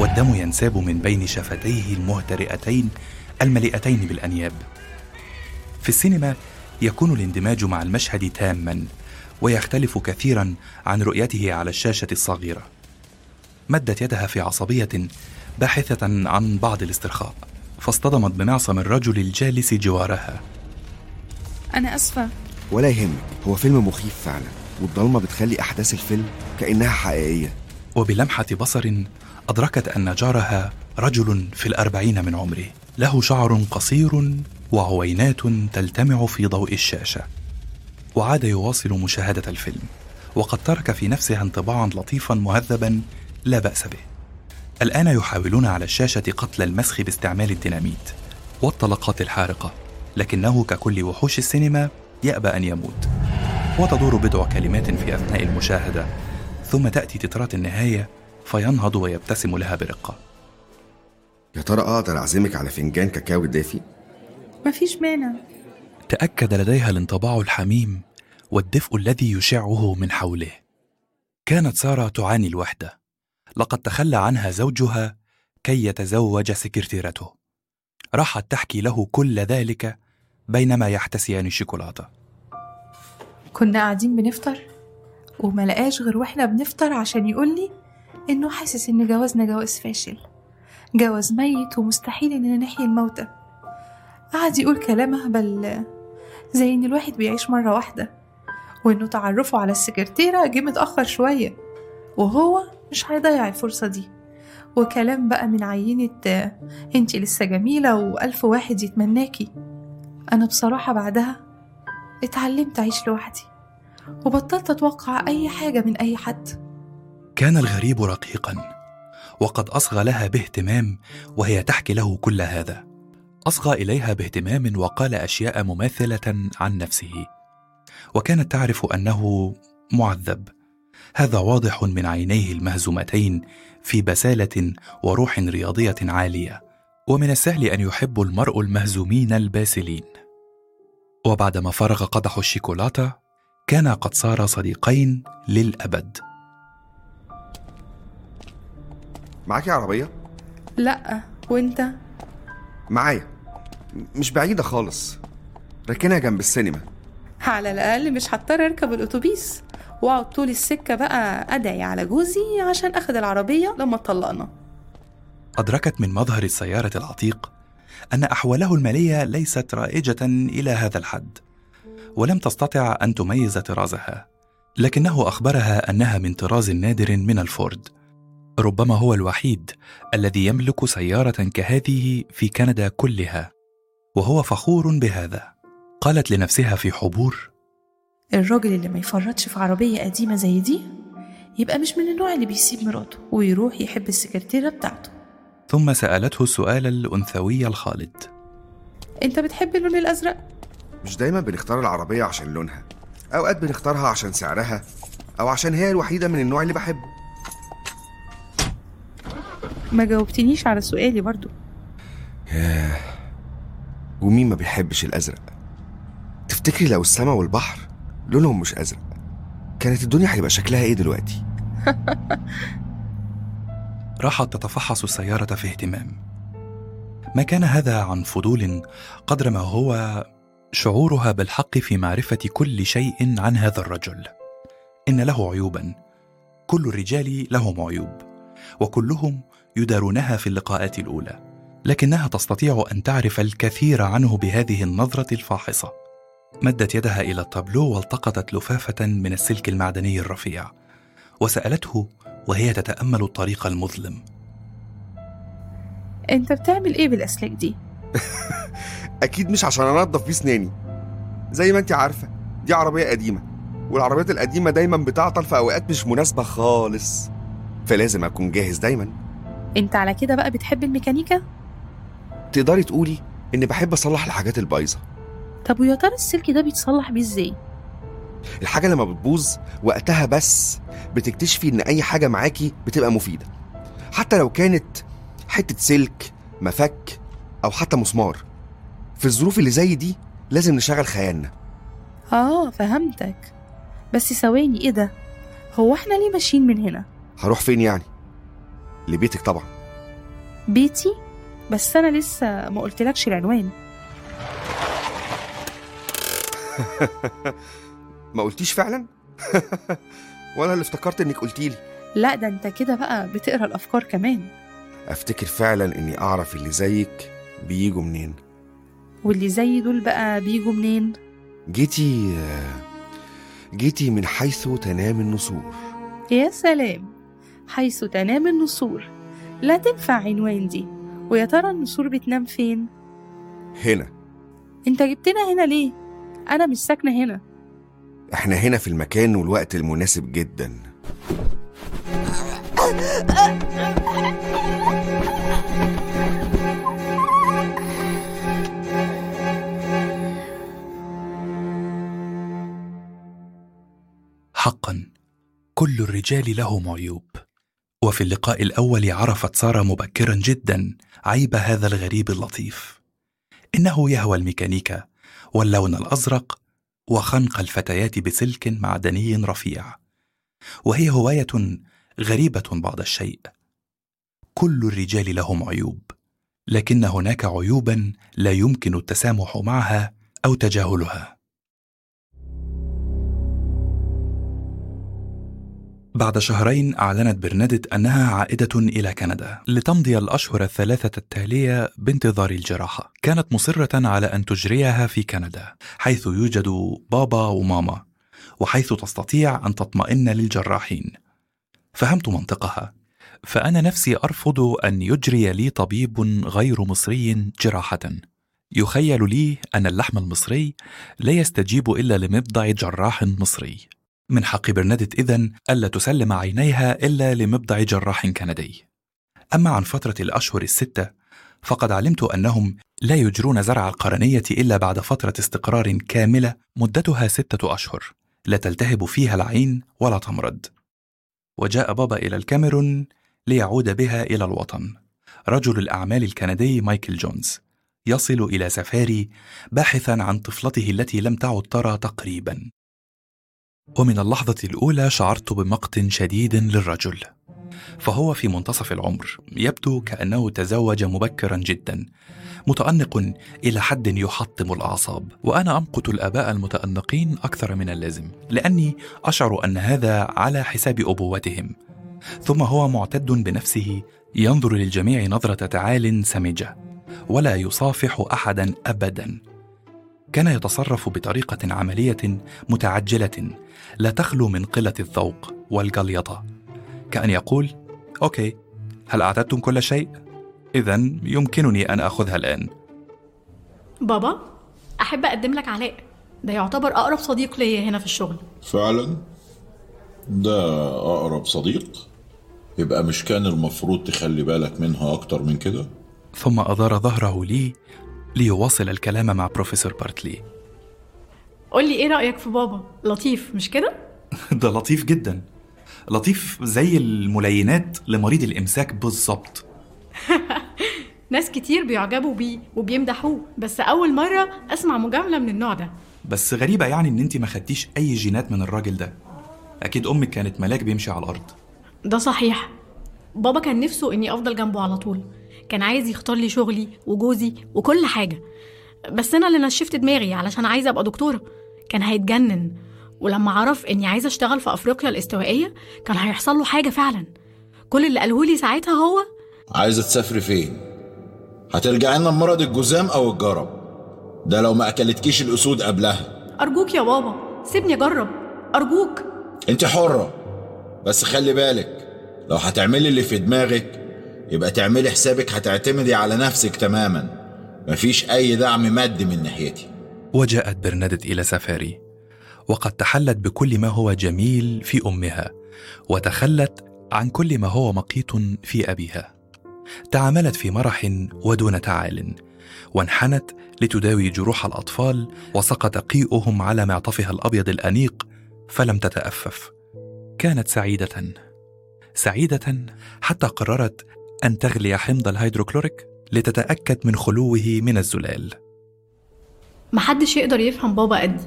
والدم ينساب من بين شفتيه المهترئتين المليئتين بالأنياب. في السينما يكون الاندماج مع المشهد تاما ويختلف كثيرا عن رؤيته على الشاشة الصغيرة. مدت يدها في عصبية باحثة عن بعض الاسترخاء فاصطدمت بمعصم الرجل الجالس جوارها. أنا أسفة. ولا يهمك هو فيلم مخيف فعلا والضلمة بتخلي أحداث الفيلم كأنها حقيقية. وبلمحة بصر أدركت أن جارها رجل في الأربعين من عمره. له شعر قصير وعوينات تلتمع في ضوء الشاشة. وعاد يواصل مشاهدة الفيلم وقد ترك في نفسها انطباعا لطيفا مهذبا لا بأس به. الآن يحاولون على الشاشة قتل المسخ باستعمال الديناميت والطلقات الحارقة لكنه ككل وحوش السينما يأبى أن يموت. وتدور بضع كلمات في أثناء المشاهدة ثم تأتي تترات النهاية فينهض ويبتسم لها برقة. يا ترى أقدر أعزمك على فنجان كاكاو دافي؟ مفيش مانع. تأكد لديها الانطباع الحميم والدفء الذي يشعه من حوله. كانت سارة تعاني الوحدة. لقد تخلى عنها زوجها كي يتزوج سكرتيرته. راحت تحكي له كل ذلك بينما يحتسيان الشوكولاتة. كنا قاعدين بنفطر وما لقاش غير وإحنا بنفطر عشان يقول لي إنه حاسس إن جوازنا جواز فاشل جواز ميت ومستحيل إننا نحيي الموتى. قعد يقول كلام اهبل زي إن الواحد بيعيش مرة واحدة وإنه تعرفه على السكرتيرة جه متأخر شوية وهو مش هيضيع الفرصة دي. وكلام بقى من عينة انتي لسه جميلة وألف واحد يتمناكي أنا بصراحة بعدها اتعلمت أعيش لوحدي وبطلت أتوقع أي حاجة من أي حد. كان الغريب رقيقا وقد أصغى لها باهتمام وهي تحكي له كل هذا. أصغى إليها باهتمام وقال أشياء مماثلة عن نفسه وكانت تعرف أنه معذب. هذا واضح من عينيه المهزومتين في بسالة وروح رياضية عالية. ومن السهل أن يحب المرء المهزومين الباسلين. وبعدما فرغ قدح الشيكولاتة كانا قد صارا صديقين للأبد. معاكي عربية؟ لأ وانت؟ معايا. مش بعيدة خالص. راكنها جنب السينما. على الأقل مش هضطر أركب الأتوبيس. وأقعد طول السكة بقى أدعي على جوزي عشان أخد العربية لما اتطلقنا أدركت من مظهر السيارة العتيق أن أحواله المالية ليست رائجة إلى هذا الحد، ولم تستطع أن تميز طرازها، لكنه أخبرها أنها من طراز نادر من الفورد، ربما هو الوحيد الذي يملك سيارة كهذه في كندا كلها، وهو فخور بهذا. قالت لنفسها في حبور: الراجل اللي ما يفرطش في عربية قديمة زي دي يبقى مش من النوع اللي بيسيب مراته ويروح يحب السكرتيرة بتاعته ثم سألته السؤال الأنثوي الخالد: أنت بتحب اللون الأزرق؟ مش دايما بنختار العربية عشان لونها. أوقات بنختارها عشان سعرها أو عشان هي الوحيدة من النوع اللي بحبه. ما جاوبتنيش على سؤالي برضو. ياه. ومين ما بيحبش الأزرق؟ تفتكري لو السما والبحر لونهم مش أزرق كانت الدنيا هيبقى شكلها إيه دلوقتي؟ (laughs) راحت تتفحص السيارة في اهتمام. ما كان هذا عن فضول قدر ما هو شعورها بالحق في معرفة كل شيء عن هذا الرجل. إن له عيوبا. كل الرجال لهم عيوب، وكلهم يدارونها في اللقاءات الأولى. لكنها تستطيع أن تعرف الكثير عنه بهذه النظرة الفاحصة. مدت يدها إلى التابلو والتقطت لفافة من السلك المعدني الرفيع، وسألته وهي تتأمل الطريق المظلم انت بتعمل إيه بالأسلاك دي؟ (laughs) أكيد مش عشان أنضف بيه سناني زي ما أنت عارفة دي عربية قديمة والعربيات القديمة دايما بتعطل في أوقات مش مناسبة خالص فلازم أكون جاهز دايما انت على كده بقى بتحب الميكانيكا؟ تقدري تقولي إني بحب أصلح الحاجات البايظة طب ويا ترى السلك ده بيتصلح بيه إزاي؟ الحاجة لما بتبوظ وقتها بس بتكتشفي إن أي حاجة معاكي بتبقى مفيدة حتى لو كانت حتة سلك مفك أو حتى مسمار في الظروف اللي زي دي لازم نشغل خيالنا آه فهمتك بس ثواني إيه ده؟ هو إحنا ليه ماشيين من هنا؟ هروح فين يعني؟ لبيتك طبعا بيتي؟ بس أنا لسه ما قلتلكش العنوان (laughs) ما قلتيش فعلا؟ (laughs) ولا اللي افتكرت إنك قلتيلي لا ده أنت كده بقى بتقرأ الأفكار كمان. أفتكر فعلا إني أعرف اللي زيك بيجوا منين. واللي زي دول بقى بيجوا منين؟ جيتي جيتي من حيث تنام النسور. يا سلام! حيث تنام النسور. لا تنفع عنوان دي. ويا ترى النسور بتنام فين؟ هنا. أنت جبتنا هنا ليه؟ أنا مش ساكنة هنا. إحنا هنا في المكان والوقت المناسب جدا. حقا كل الرجال لهم عيوب. وفي اللقاء الأول عرفت سارة مبكرا جدا عيب هذا الغريب اللطيف. إنه يهوى الميكانيكا واللون الأزرق وخنق الفتيات بسلك معدني رفيع. وهي هواية غريبة بعض الشيء. كل الرجال لهم عيوب لكن هناك عيوبا لا يمكن التسامح معها أو تجاهلها. بعد شهرين أعلنت برنادت أنها عائدة إلى كندا لتمضي الأشهر الثلاثة التالية بانتظار الجراحة. كانت مصرة على أن تجريها في كندا، حيث يوجد بابا وماما، وحيث تستطيع أن تطمئن للجراحين. فهمت منطقها، فأنا نفسي أرفض أن يجري لي طبيب غير مصري جراحة. يخيل لي أن اللحم المصري لا يستجيب إلا لمبضع جراح مصري. من حق برنادت إذن ألا تسلم عينيها إلا لمبضع جراح كندي. أما عن فترة الأشهر الستة فقد علمت أنهم لا يجرون زرع القرنية إلا بعد فترة استقرار كاملة مدتها ستة أشهر لا تلتهب فيها العين ولا تمرض. وجاء بابا إلى الكاميرون ليعود بها إلى الوطن. رجل الأعمال الكندي مايكل جونز يصل إلى سفاري باحثا عن طفلته التي لم تعد ترى تقريبا ومن اللحظة الأولى شعرت بمقت شديد للرجل فهو في منتصف العمر يبدو كأنه تزوج مبكرا جدا متأنق إلى حد يحطم الأعصاب وأنا أمقت الآباء المتأنقين أكثر من اللازم لأني أشعر أن هذا على حساب أبوتهم ثم هو معتد بنفسه ينظر للجميع نظرة تعال سمجة ولا يصافح أحدا أبدا كان يتصرف بطريقة عملية متعجلة لا تخلو من قلة الذوق والجليطة كأن يقول أوكي هل أعددتم كل شيء؟ إذا يمكنني أن أخذها الآن. بابا أحب أقدم لك علاء. ده يعتبر أقرب صديق ليا هنا في الشغل. فعلا؟ ده أقرب صديق؟ يبقى مش كان المفروض تخلي بالك منها أكتر من كده؟ ثم أدار ظهره لي ليواصل الكلام مع بروفيسور بارتلي. قولي إيه رأيك في بابا؟ لطيف مش كده؟ (laughs) ده لطيف جدا. لطيف زي الملينات لمريض الإمساك بالظبط. (laughs) ناس كتير بيعجبوا بيه وبيمدحوه بس أول مرة أسمع مجاملة من النوع ده. بس غريبة يعني إن أنت ما خدتيش أي جينات من الراجل ده. أكيد أمك كانت ملاك بيمشي على الأرض. ده صحيح. بابا كان نفسه إني أفضل جنبه على طول. كان عايز يختار لي شغلي وجوزي وكل حاجة. بس أنا اللي نشفت دماغي علشان عايزة أبقى دكتورة. كان هيتجنن. ولما عرف إني عايزة أشتغل في أفريقيا الاستوائية كان هيحصل له حاجة فعلا. كل اللي قاله لي ساعتها هو عايزة تسافري فين؟ هترجعي لنا بمرض الجذام أو الجرب. ده لو ما أكلتكيش الأسود قبلها. أرجوك يا بابا سيبني أجرب. أرجوك. أنت حرة. بس خلي بالك لو هتعملي اللي في دماغك يبقى تعملي حسابك هتعتمدي على نفسك تماما. مفيش أي دعم مادي من ناحيتي. وجاءت برنادت إلى سفاري وقد تحلت بكل ما هو جميل في أمها وتخلت عن كل ما هو مقيت في أبيها. تعاملت في مرح ودون تعال وانحنت لتداوي جروح الأطفال وسقط قيئهم على معطفها الأبيض الأنيق فلم تتأفف. كانت سعيدة. سعيدة حتى قررت أن تغلي حمض الهيدروكلوريك لتتأكد من خلوه من الزلال. محدش يقدر يفهم بابا قدي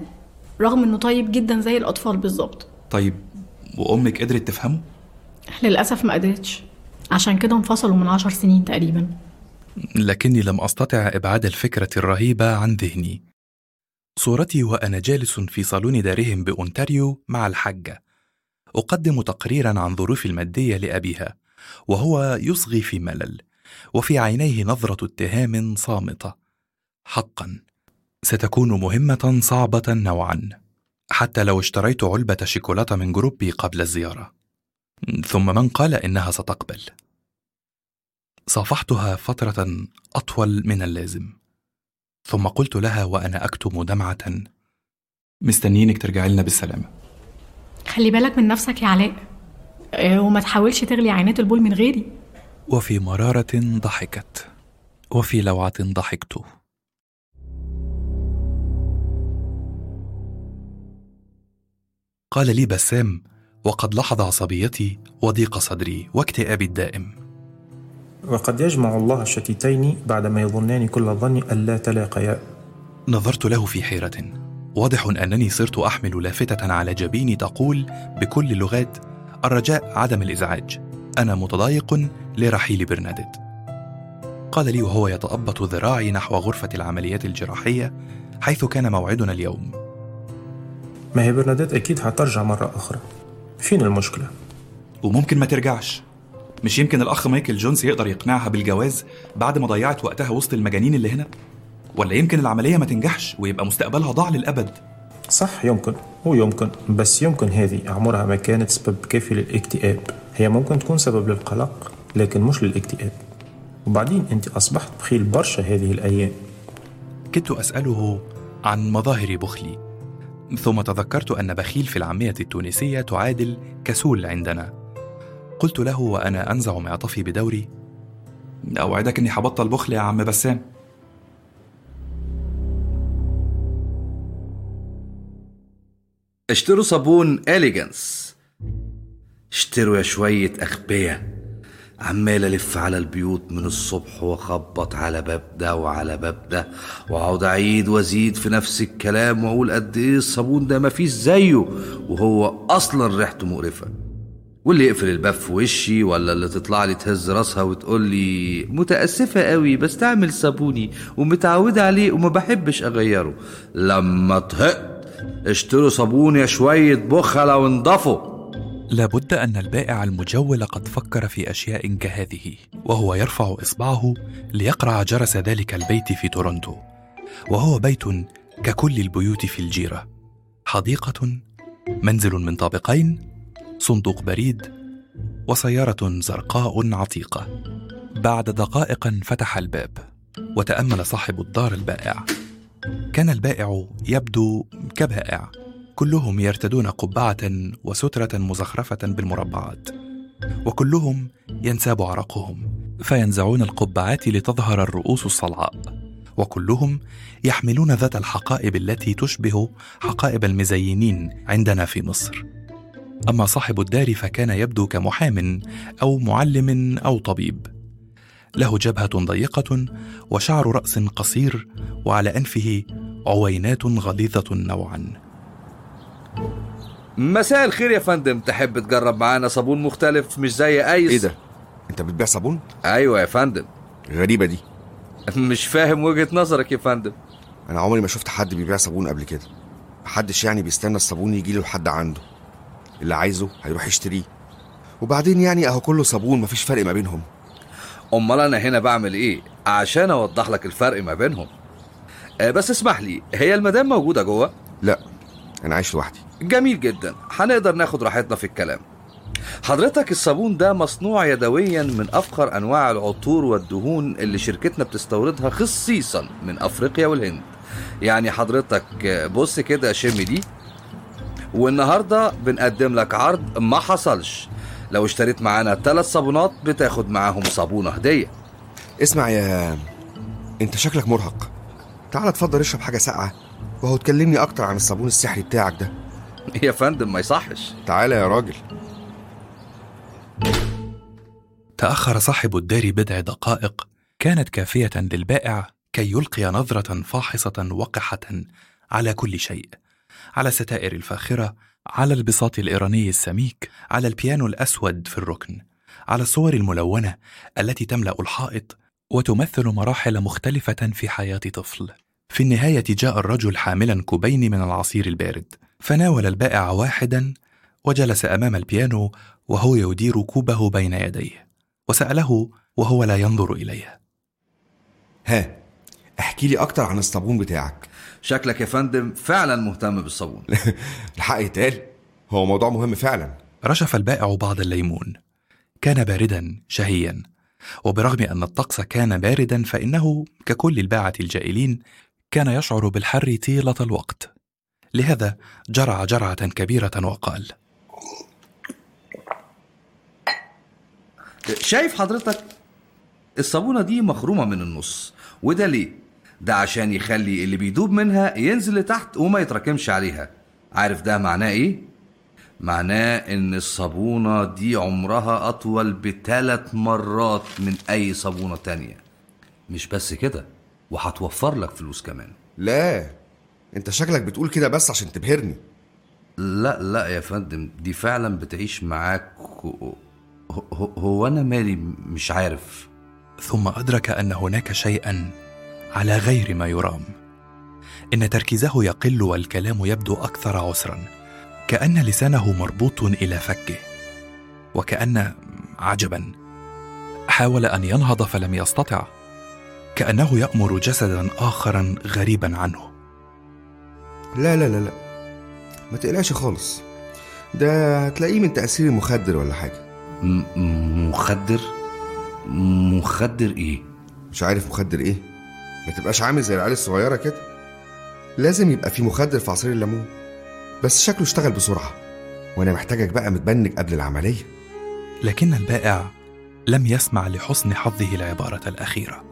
رغم إنه طيب جدا زي الأطفال بالظبط. طيب وأمك قدرت تفهمه؟ للأسف ما قدرتش. عشان كده انفصلوا من عشر سنين تقريبا. لكني لم أستطع إبعاد الفكرة الرهيبة عن ذهني. صورتي وأنا جالس في صالون دارهم بأونتاريو مع الحجة أقدم تقريرا عن ظروف المادية لأبيها وهو يصغي في ملل وفي عينيه نظرة اتهام صامتة. حقا. ستكون مهمة صعبة نوعا حتى لو اشتريت علبة شيكولاتة من جروبي قبل الزيارة. ثم من قال إنها ستقبل. صافحتها فترة أطول من اللازم. ثم قلت لها وأنا أكتم دمعة. مستنيينك ترجعي لنا بالسلامة. خلي بالك من نفسك يا علاء. آه، وما تحاولش تغلي عينات البول من غيري. وفي مرارة ضحكت. وفي لوعة ضحكت. قال لي بسام وقد لاحظ عصبيتي وضيق صدري واكتئابي الدائم. وقد يجمع الله الشتيتين بعدما يظنان كل الظن ألا تلاقيا. نظرت له في حيرة. واضح أنني صرت أحمل لافتة على جبيني تقول بكل اللغات الرجاء عدم الإزعاج. أنا متضايق لرحيل برناديت قال لي وهو يتأبط ذراعي نحو غرفة العمليات الجراحية حيث كان موعدنا اليوم. ما هي برناديت أكيد هترجع مرة أخرى. فين المشكلة؟ وممكن ما ترجعش. مش يمكن الأخ مايكل جونز يقدر يقنعها بالجواز بعد ما ضيعت وقتها وسط المجانين اللي هنا؟ ولا يمكن العملية ما تنجحش ويبقى مستقبلها ضاع للأبد؟ صح يمكن ويمكن بس يمكن هذه عمرها ما كانت سبب كافي للاكتئاب. هي ممكن تكون سبب للقلق لكن مش للاكتئاب. وبعدين أنت أصبحت بخيل برشا هذه الأيام. كدت أسأله عن مظاهر بخلي. ثم تذكرت أن بخيل في العامية التونسية تعادل كسول عندنا. قلت له وأنا أنزع معطفي بدوري أوعدك إني هبطل بخل يا عم بسام. اشتروا صابون إليجانس اشتروا يا شوية أغبياء. عمال ألف على البيوت من الصبح وأخبط على باب ده وعلى باب ده وأقعد أعيد وأزيد في نفس الكلام وأقول قد إيه الصابون ده مفيش زيه وهو أصلا ريحته مقرفة. واللي يقفل الباب في وشي ولا اللي تطلع لي تهز راسها وتقول لي متأسفة قوي بستعمل صابوني ومتعودة عليه وما بحبش أغيره. لما طهقت اشتروا صابون يا شوية بخلة وانضفوا. لابد أن البائع المجول قد فكر في أشياء كهذه وهو يرفع إصبعه ليقرع جرس ذلك البيت في تورونتو وهو بيت ككل البيوت في الجيرة. حديقة منزل من طابقين صندوق بريد وسيارة زرقاء عتيقة. بعد دقائق فتح الباب وتأمل صاحب الدار البائع. كان البائع يبدو كبائع. كلهم يرتدون قبعة وسترة مزخرفة بالمربعات وكلهم ينساب عرقهم فينزعون القبعات لتظهر الرؤوس الصلعاء وكلهم يحملون ذات الحقائب التي تشبه حقائب المزينين عندنا في مصر. أما صاحب الدار فكان يبدو كمحام أو معلم أو طبيب. له جبهة ضيقة وشعر رأس قصير وعلى أنفه عوينات غليظة نوعا. مساء الخير يا فندم. تحب تجرب معانا صابون مختلف مش زي أيس؟ إيه ده؟ أنت بتبيع صابون؟ أيوه يا فندم. غريبة دي. مش فاهم وجهة نظرك يا فندم. أنا عمري ما شفت حد بيبيع صابون قبل كده. محدش يعني بيستنى الصابون يجي له لحد عنده. اللي عايزه هيروح يشتريه. وبعدين يعني أهو كله صابون مفيش فرق ما بينهم. أمال أنا هنا بعمل إيه؟ عشان أوضح لك الفرق ما بينهم. آه، بس اسمح لي هي المدام موجودة جوه؟ لا. أنا عايش لوحدي. جميل جدا. هنقدر ناخد راحتنا في الكلام. حضرتك الصابون ده مصنوع يدويا من أفخر أنواع العطور والدهون اللي شركتنا بتستوردها خصيصا من أفريقيا والهند. يعني حضرتك بص كده شم دي. والنهاردة بنقدم لك عرض ما حصلش. لو اشتريت معانا ثلاث صابونات بتاخد معاهم صابونة هدية. اسمع يا انت شكلك مرهق. تعال اتفضل اشرب حاجة ساقعة. وهو تكلمني أكتر عن الصابون السحري بتاعك ده. يا فندم ما يصحش. تعالى يا راجل. تأخر صاحب الدار بضع دقائق كانت كافية للبائع كي يلقي نظرة فاحصة وقحة على كل شيء، على الستائر الفاخرة، على البساط الإيراني السميك، على البيانو الأسود في الركن، على الصور الملونة التي تملأ الحائط وتمثل مراحل مختلفة في حياة طفل. في النهاية جاء الرجل حاملا كوبين من العصير البارد، فناول البائع واحدا وجلس أمام البيانو وهو يدير كوبه بين يديه. وسأله وهو لا ينظر إليه. ها احكي لي أكتر عن الصابون بتاعك. شكلك يا فندم فعلا مهتم بالصابون. (laughs) الحق يتقال هو موضوع مهم فعلا. رشف البائع بعض الليمون. كان باردا شهيا وبرغم أن الطقس كان باردا فإنه ككل الباعة الجائلين كان يشعر بالحر طيلة الوقت. لهذا جرع جرعة كبيرة وقال. شايف حضرتك؟ الصابونة دي مخرومة من النص وده ليه؟ ده عشان يخلي اللي بيدوب منها ينزل لتحت وما يتراكمش عليها. عارف ده معناه إيه؟ معناه ان الصابونة دي عمرها أطول بثلاث مرات من أي صابونة تانية. مش بس كده وهتوفر لك فلوس كمان. لا انت شكلك بتقول كده بس عشان تبهرني. لا لا يا فندم دي فعلا بتعيش معاك هو, هو, هو أنا مالي مش عارف. ثم أدرك أن هناك شيئا على غير ما يرام. إن تركيزه يقل والكلام يبدو أكثر عسرا. كأن لسانه مربوط إلى فكه. وكأن عجبا حاول أن ينهض فلم يستطع. كأنه يأمر جسدا آخرا غريبا عنه. لا لا لا لا. ما تقلقش خالص. ده هتلاقيه من تأثير المخدر ولا حاجة. مخدر؟ مخدر إيه؟ مش عارف مخدر إيه؟ ما تبقاش عامل زي العيال الصغيرة كده. لازم يبقى في مخدر في عصير الليمون. بس شكله اشتغل بسرعة. وأنا محتاجك بقى متبنج قبل العملية. لكن البائع لم يسمع لحسن حظه العبارة الأخيرة.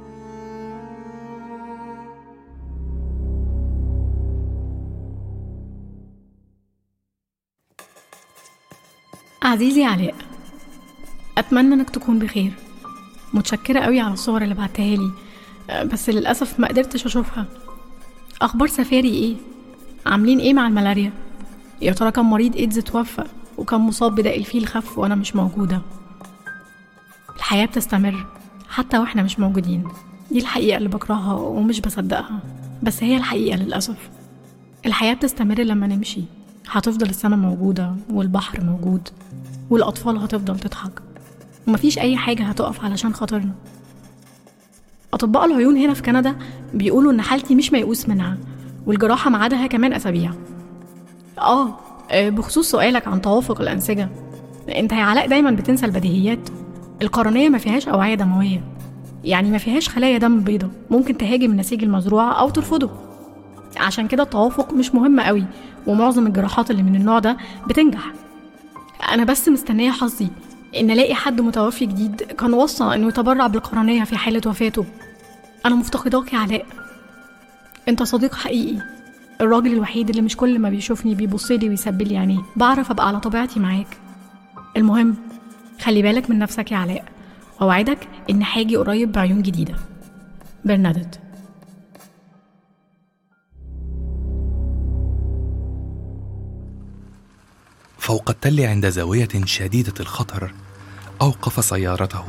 عزيزي علاء أتمنى إنك تكون بخير. متشكرة قوي على الصور اللي بعتها لي بس للأسف ما قدرتش أشوفها. أخبار سفاري إيه؟ عاملين إيه مع الملاريا؟ يا ترى كم مريض إيدز اتوفى وكم مصاب بداء الفيل خف وأنا مش موجودة؟ الحياة بتستمر حتى وإحنا مش موجودين. دي الحقيقة اللي بكرهها ومش بصدقها بس هي الحقيقة للأسف. الحياة بتستمر لما نمشي. هتفضل السما موجودة والبحر موجود والأطفال هتفضل تضحك ومفيش أي حاجة هتقف علشان خاطرنا. أطباء العيون هنا في كندا بيقولوا إن حالتي مش ميؤوس منها والجراحة ميعادها كمان أسابيع. آه آه، بخصوص سؤالك عن توافق الأنسجة أنت يا علاء دايما بتنسى البديهيات. القرنية ما فيهاش أوعية دموية يعني ما فيهاش خلايا دم بيضة ممكن تهاجم النسيج المزروعة أو ترفضه. عشان كده التوافق مش مهم قوي ومعظم الجراحات اللي من النوع ده بتنجح. أنا بس مستنية حظي إن ألاقي حد متوفي جديد كان وصى إنه يتبرع بالقرنية في حالة وفاته. أنا مفتقداك يا علاء. أنت صديق حقيقي. الراجل الوحيد اللي مش كل ما بيشوفني بيبصلي ويسبلي عينيه. بعرف أبقى على طبيعتي معاك. المهم خلي بالك من نفسك يا علاء. وأوعدك إن هاجي قريب بعيون جديدة. برنادت فوق التل عند زاوية شديدة الخطر أوقف سيارته.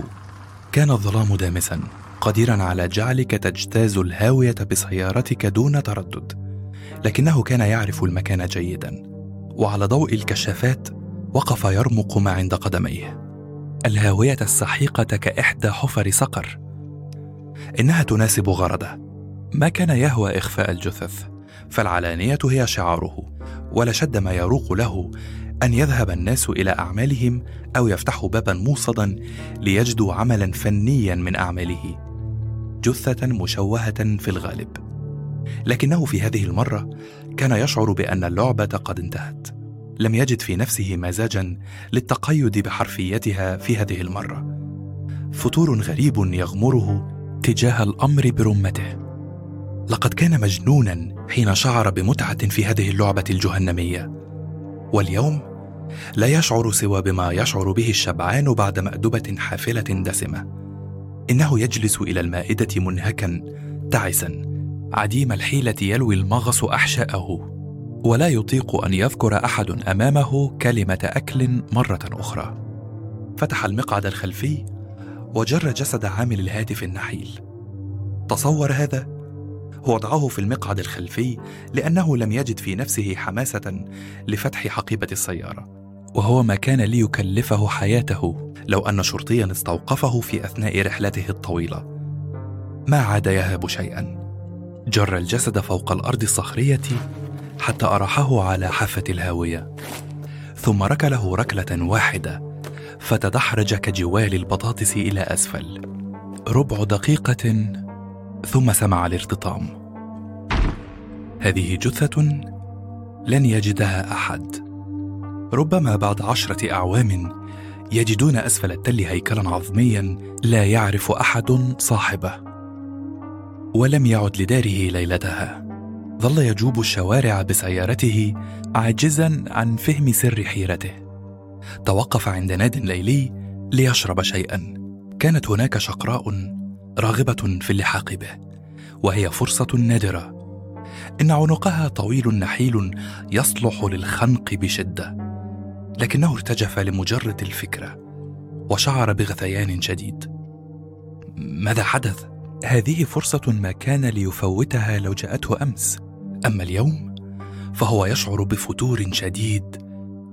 كان الظلام دامسا قديرا على جعلك تجتاز الهاوية بسيارتك دون تردد. لكنه كان يعرف المكان جيدا. وعلى ضوء الكشافات وقف يرمق ما عند قدميه. الهاوية السحيقة كإحدى حفر صقر إنها تناسب غرضه. ما كان يهوى إخفاء الجثث فالعلانية هي شعاره. ولشد ما يروق له أن يذهب الناس إلى أعمالهم أو يفتحوا بابا موصدا ليجدوا عملا فنيا من أعماله جثة مشوهة في الغالب. لكنه في هذه المرة كان يشعر بأن اللعبة قد انتهت. لم يجد في نفسه مزاجا للتقيد بحرفيتها في هذه المرة. فتور غريب يغمره تجاه الأمر برمته. لقد كان مجنونا حين شعر بمتعة في هذه اللعبة الجهنمية. واليوم لا يشعر سوى بما يشعر به الشبعان بعد مأدبة حافلة دسمة. إنه يجلس إلى المائدة منهكا تعسا عديم الحيلة يلوي المغص أحشاءه ولا يطيق أن يذكر أحد أمامه كلمة أكل مرة أخرى. فتح المقعد الخلفي وجر جسد عامل الهاتف النحيل. تصور هذا وضعه في المقعد الخلفي لأنه لم يجد في نفسه حماسة لفتح حقيبة السيارة وهو ما كان ليكلفه حياته لو أن شرطيا استوقفه في أثناء رحلته الطويلة. ما عاد يهاب شيئا. جر الجسد فوق الأرض الصخرية حتى أراحه على حافة الهاوية. ثم ركله ركلة واحدة فتدحرج كجوال البطاطس إلى أسفل. ربع دقيقة ثم سمع الارتطام. هذه جثة لن يجدها أحد. ربما بعد عشرة أعوام يجدون أسفل التل هيكلا عظميا لا يعرف أحد صاحبه ولم يعد لداره ليلتها. ظل يجوب الشوارع بسيارته عاجزا عن فهم سر حيرته. توقف عند ناد ليلي ليشرب شيئا. كانت هناك شقراء راغبة في اللحاق به وهي فرصة نادرة. إن عنقها طويل نحيل يصلح للخنق بشدة. لكنه ارتجف لمجرد الفكرة وشعر بغثيان شديد. ماذا حدث؟ هذه فرصة ما كان ليفوتها لو جاءته أمس. أما اليوم فهو يشعر بفتور شديد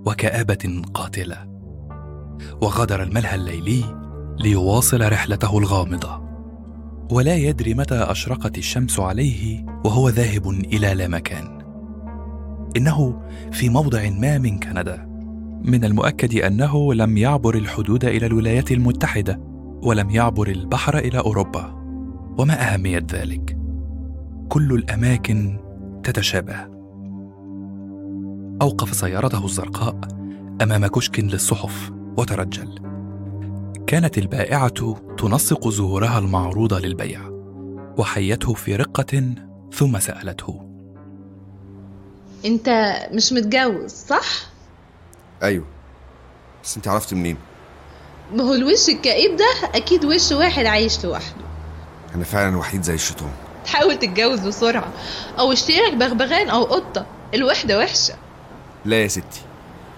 وكآبة قاتلة. وغادر الملهى الليلي ليواصل رحلته الغامضة. ولا يدري متى أشرقت الشمس عليه وهو ذاهب إلى لا مكان. إنه في موضع ما من كندا. من المؤكد أنه لم يعبر الحدود إلى الولايات المتحدة ولم يعبر البحر إلى أوروبا. وما أهمية ذلك؟ كل الأماكن تتشابه. أوقف سيارته الزرقاء أمام كشك للصحف وترجل. كانت البائعة تنسق زهورها المعروضة للبيع وحيته في رقة ثم سألته. أنت مش متجوز صح؟ أيوه. بس أنت عرفت منين؟ ما هو الوش الكئيب ده أكيد وش واحد عايش لوحده. أنا فعلا وحيد زي الشيطان. تحاول تتجوز بسرعة. أو اشتري لك بغبغان أو قطة. الوحدة وحشة. لا يا ستي.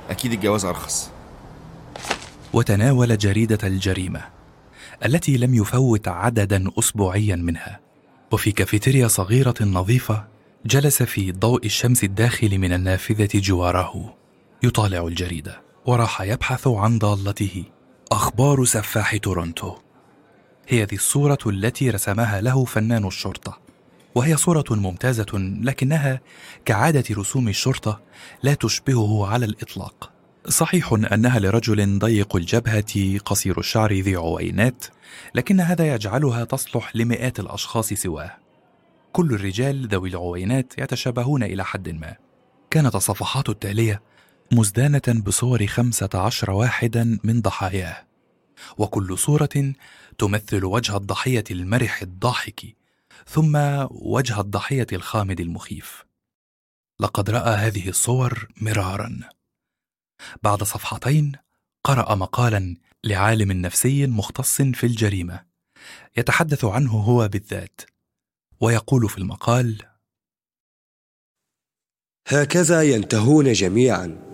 أكيد الجواز أرخص. وتناول جريدة الجريمة التي لم يفوت عددا اسبوعيا منها. وفي كافيتيريا صغيرة نظيفة جلس في ضوء الشمس الداخل من النافذة جواره. يطالع الجريده وراح يبحث عن ضالته. أخبار سفاح تورونتو. هي ذي الصورة التي رسمها له فنان الشرطة. وهي صورة ممتازة لكنها كعادة رسوم الشرطة لا تشبهه على الإطلاق. صحيح أنها لرجل ضيق الجبهة قصير الشعر ذي عوينات لكن هذا يجعلها تصلح لمئات الأشخاص سواه. كل الرجال ذوي العوينات يتشابهون إلى حد ما. كانت الصفحات التالية مزدانة بصور خمسة عشر واحدا من ضحاياه. وكل صورة تمثل وجه الضحية المرح الضاحك ثم وجه الضحية الخامد المخيف. لقد رأى هذه الصور مرارا. بعد صفحتين قرأ مقالا لعالم نفسي مختص في الجريمة يتحدث عنه هو بالذات ويقول في المقال هكذا ينتهون جميعا.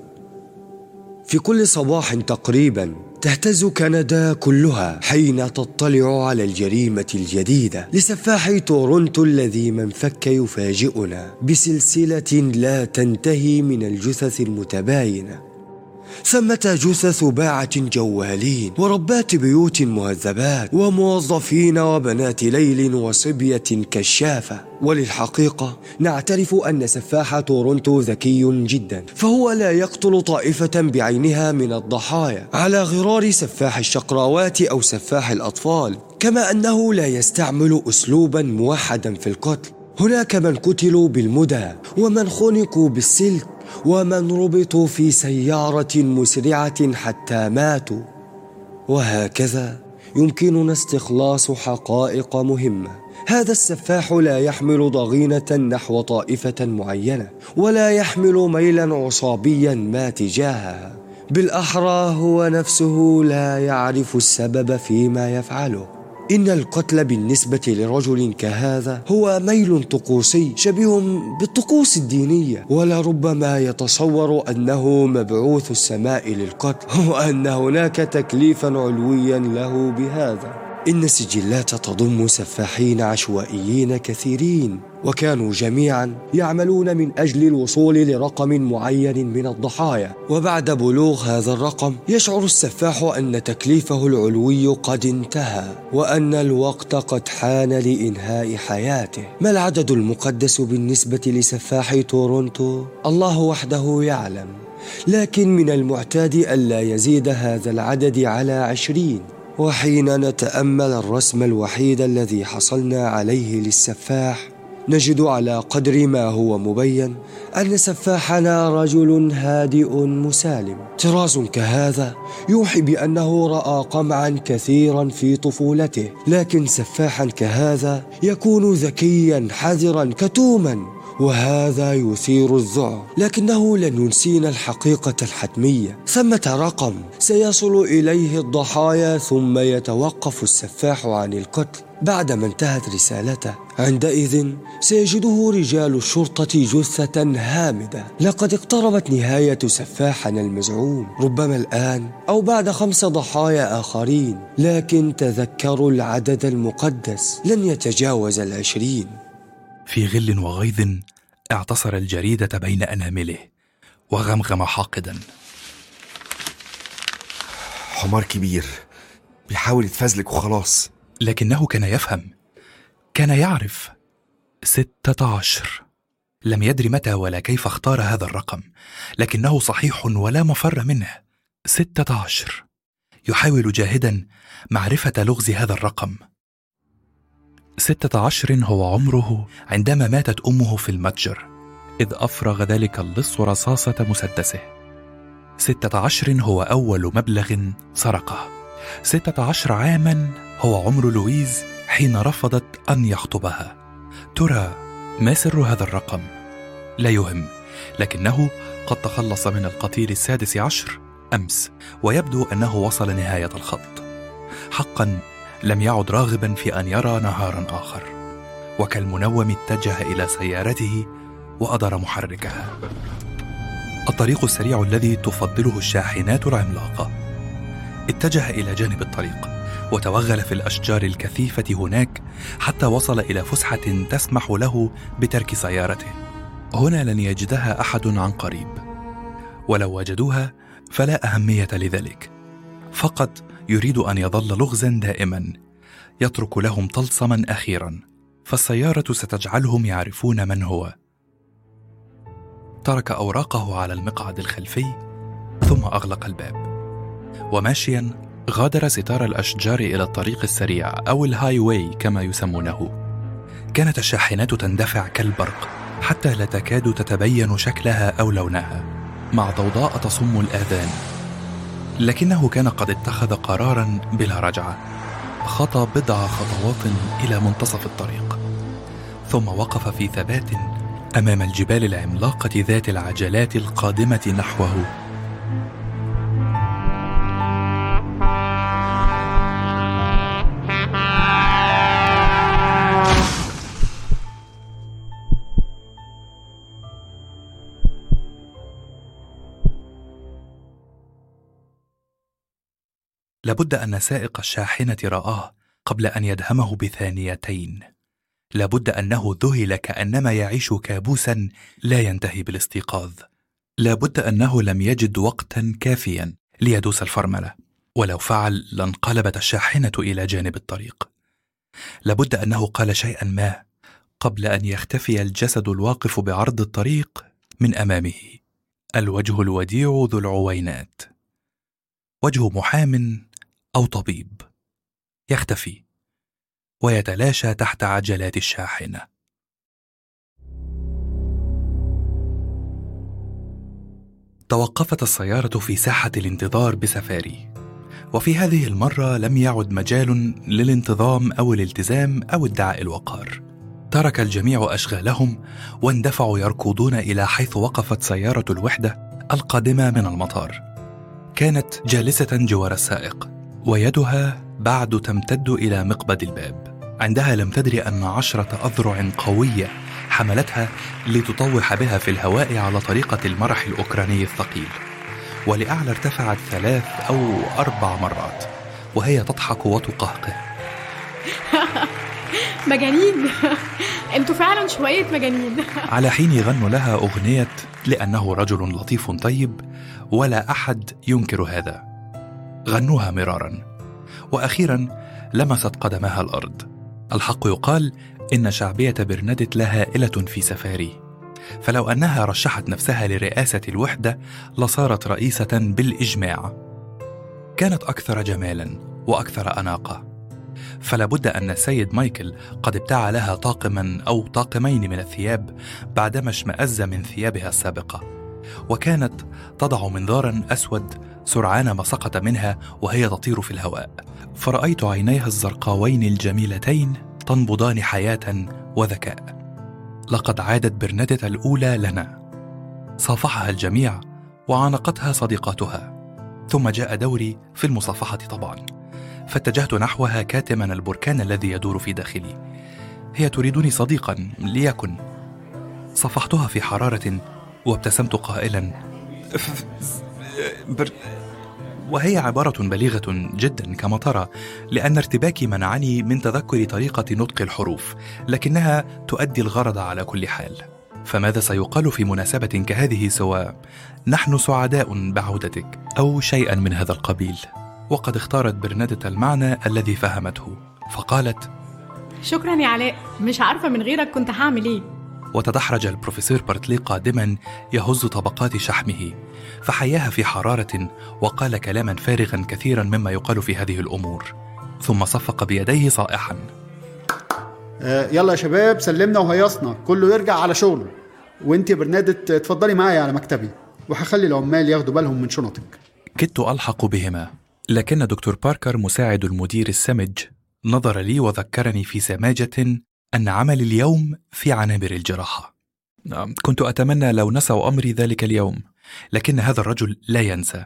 في كل صباح تقريبا تهتز كندا كلها حين تطلع على الجريمة الجديدة لسفاح تورونتو الذي من فك يفاجئنا بسلسلة لا تنتهي من الجثث المتباينة. ثمة جثث باعة جوالين وربات بيوت مهذبات وموظفين وبنات ليل وصبية كشافة. وللحقيقة نعترف أن سفاح تورونتو ذكي جدا فهو لا يقتل طائفة بعينها من الضحايا. على غرار سفاح الشقراوات أو سفاح الأطفال كما أنه لا يستعمل أسلوبا موحدا في القتل. هناك من قتلوا بالمدى ومن خنقوا بالسلك. ومن ربطوا في سيارة مسرعة حتى ماتوا. وهكذا يمكننا استخلاص حقائق مهمة. هذا السفاح لا يحمل ضغينة نحو طائفة معينة ولا يحمل ميلا عصابيا ما تجاهها. بالأحرى هو نفسه لا يعرف السبب فيما يفعله. إن القتل بالنسبة لرجل كهذا هو ميل طقوسي شبيه بالطقوس الدينية. ولربما يتصور أنه مبعوث السماء للقتل وأن هناك تكليفا علويا له بهذا. إن السجلات تضم سفاحين عشوائيين كثيرين وكانوا جميعا يعملون من أجل الوصول لرقم معين من الضحايا. وبعد بلوغ هذا الرقم يشعر السفاح أن تكليفه العلوي قد انتهى وأن الوقت قد حان لإنهاء حياته. ما العدد المقدس بالنسبة لسفاح تورونتو؟ الله وحده يعلم. لكن من المعتاد ألا يزيد هذا العدد على عشرين. وحين نتأمل الرسم الوحيد الذي حصلنا عليه للسفاح نجد على قدر ما هو مبين أن سفاحنا رجل هادئ مسالم. طراز كهذا يوحي بأنه رأى قمعا كثيرا في طفولته لكن سفاحا كهذا يكون ذكيا حذرا كتوما. وهذا يثير الذعر لكنه لن ينسينا الحقيقة الحتمية. ثمة رقم سيصل إليه الضحايا ثم يتوقف السفاح عن القتل. بعدما انتهت رسالته عندئذ سيجده رجال الشرطة جثة هامدة. لقد اقتربت نهاية سفاحنا المزعوم. ربما الآن أو بعد خمس ضحايا آخرين. لكن تذكروا العدد المقدس. لن يتجاوز العشرين. في غل وغيظ اعتصر الجريدة بين أنامله وغمغم حاقدا. حمار كبير بيحاول يتفزلك وخلاص. لكنه كان يفهم كان يعرف. ستة عشر. لم يدري متى ولا كيف اختار هذا الرقم لكنه صحيح ولا مفر منه. ستة عشر. يحاول جاهدا معرفة لغز هذا الرقم. ستة عشر هو عمره عندما ماتت أمه في المتجر إذ أفرغ ذلك اللص رصاصة مسدسه. ستة عشر هو أول مبلغ سرقه. ستة عشر عاما هو عمر لويز حين رفضت أن يخطبها. ترى ما سر هذا الرقم؟ لا يهم لكنه قد تخلص من القتيل السادس عشر أمس ويبدو أنه وصل نهاية الخط. حقا لم يعد راغبا في أن يرى نهارا آخر وكالمنوم اتجه إلى سيارته وأدار محركها. الطريق السريع الذي تفضله الشاحنات العملاقة. اتجه إلى جانب الطريق وتوغل في الأشجار الكثيفة هناك حتى وصل إلى فسحة تسمح له بترك سيارته. هنا لن يجدها أحد عن قريب. ولو وجدوها فلا أهمية لذلك. فقط يريد أن يظل لغزا دائما يترك لهم طلسما أخيرا فالسيارة ستجعلهم يعرفون من هو. ترك أوراقه على المقعد الخلفي ثم أغلق الباب. وماشيا غادر ستار الأشجار إلى الطريق السريع أو ال highway كما يسمونه. كانت الشاحنات تندفع كالبرق حتى لا تكاد تتبين شكلها أو لونها. مع ضوضاء تصم الآذان لكنه كان قد اتخذ قرارا بلا رجعة. خطى بضع خطوات إلى منتصف الطريق. ثم وقف في ثبات أمام الجبال العملاقة ذات العجلات القادمة نحوه. لابد أن سائق الشاحنة رآه قبل أن يدهمه بثانيتين. لابد أنه ذهل كأنما يعيش كابوسا لا ينتهي بالاستيقاظ. لابد أنه لم يجد وقتا كافيا ليدوس الفرملة. ولو فعل لانقلبت الشاحنة إلى جانب الطريق. لابد أنه قال شيئا ما قبل أن يختفي الجسد الواقف بعرض الطريق من أمامه. الوجه الوديع ذو العوينات. وجه محام أو طبيب. يختفي. ويتلاشى تحت عجلات الشاحنة. توقفت السيارة في ساحة الانتظار بسفاري. وفي هذه المرة لم يعد مجال للانتظام أو الالتزام أو ادعاء الوقار. ترك الجميع أشغالهم واندفعوا يركضون إلى حيث وقفت سيارة الوحدة القادمة من المطار. كانت جالسة جوار السائق. ويدها بعد تمتد إلى مقبض الباب. عندها لم تدري أن عشرة أذرع قوية حملتها لتطوح بها في الهواء على طريقة المرح الأوكراني الثقيل. ولأعلى ارتفعت ثلاث أو أربع مرات وهي تضحك وتقهقه. (laughs) مجانين. أنتوا فعلا شوية مجانين. (laughs) على حين يغن لها أغنية لأنه رجل لطيف طيب ولا أحد ينكر هذا. غنوها مرارا. وأخيرا لمست قدمها الأرض. الحق يقال إن شعبية برنادت لا هائلة في سفاري. فلو أنها رشحت نفسها لرئاسة الوحدة لصارت رئيسة بالإجماع. كانت أكثر جمالا وأكثر أناقة. فلا بد أن السيد مايكل قد ابتاع لها طاقما أو طاقمين من الثياب بعدما اشمأز من ثيابها السابقة. وكانت تضع منظارا أسود سرعان ما سقط منها وهي تطير في الهواء. فرأيت عينيها الزرقاوين الجميلتين تنبضان حياة وذكاء. لقد عادت برنادت الأولى لنا. صافحها الجميع وعانقتها صديقاتها. ثم جاء دوري في المصافحة طبعا. فاتجهت نحوها كاتما البركان الذي يدور في داخلي. هي تريدني صديقا ليكن. صفحتها في حرارة وابتسمت قائلا بر... وهي عبارة بليغة جدا كما ترى لأن ارتباكي منعني من تذكر طريقة نطق الحروف لكنها تؤدي الغرض على كل حال. فماذا سيقال في مناسبة كهذه سوى نحن سعداء بعودتك أو شيئا من هذا القبيل؟ وقد اختارت برنادة المعنى الذي فهمته فقالت شكرا يا علاء مش عارفة من غيرك كنت هعمل إيه. وتدحرج البروفيسور بارتلي قادما يهز طبقات شحمه فحياها في حرارة وقال كلاما فارغا كثيرا مما يقال في هذه الأمور. ثم صفق بيديه صائحا. آه يلا يا شباب سلمنا وهيصنا. كله يرجع على شغله. وانت يا برنادت اتفضلي معايا على مكتبي. وهخلي العمال ياخدوا بالهم من شنطك. كدت ألحق بهما لكن دكتور باركر مساعد المدير السمج نظر لي وذكرني في سماجة أن عمل اليوم في عنابر الجراحة. كنت أتمنى لو نسوا أمري ذلك اليوم لكن هذا الرجل لا ينسى.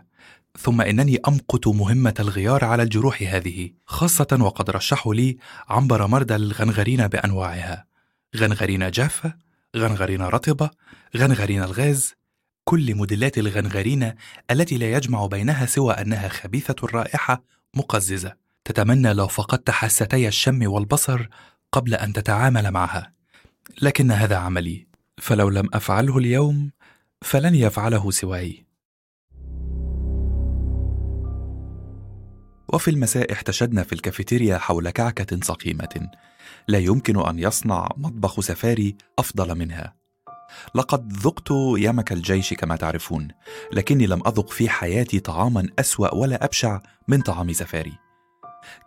ثم إنني أمقت مهمة الغيار على الجروح هذه خاصة وقد رشحوا لي عنبر مردى الغنغرين بأنواعها. غنغرين جافة غنغرين رطبة غنغرين الغاز. كل موديلات الغنغرين التي لا يجمع بينها سوى أنها خبيثة الرائحة مقززة. تتمنى لو فقدت حاستي الشم والبصر قبل أن تتعامل معها. لكن هذا عملي. فلو لم أفعله اليوم فلن يفعله سواي. وفي المساء احتشدنا في الكافيتيريا حول كعكة سقيمة لا يمكن أن يصنع مطبخ سفاري أفضل منها. لقد ذقت يمك الجيش كما تعرفون لكني لم أذق في حياتي طعاما أسوأ ولا أبشع من طعام سفاري.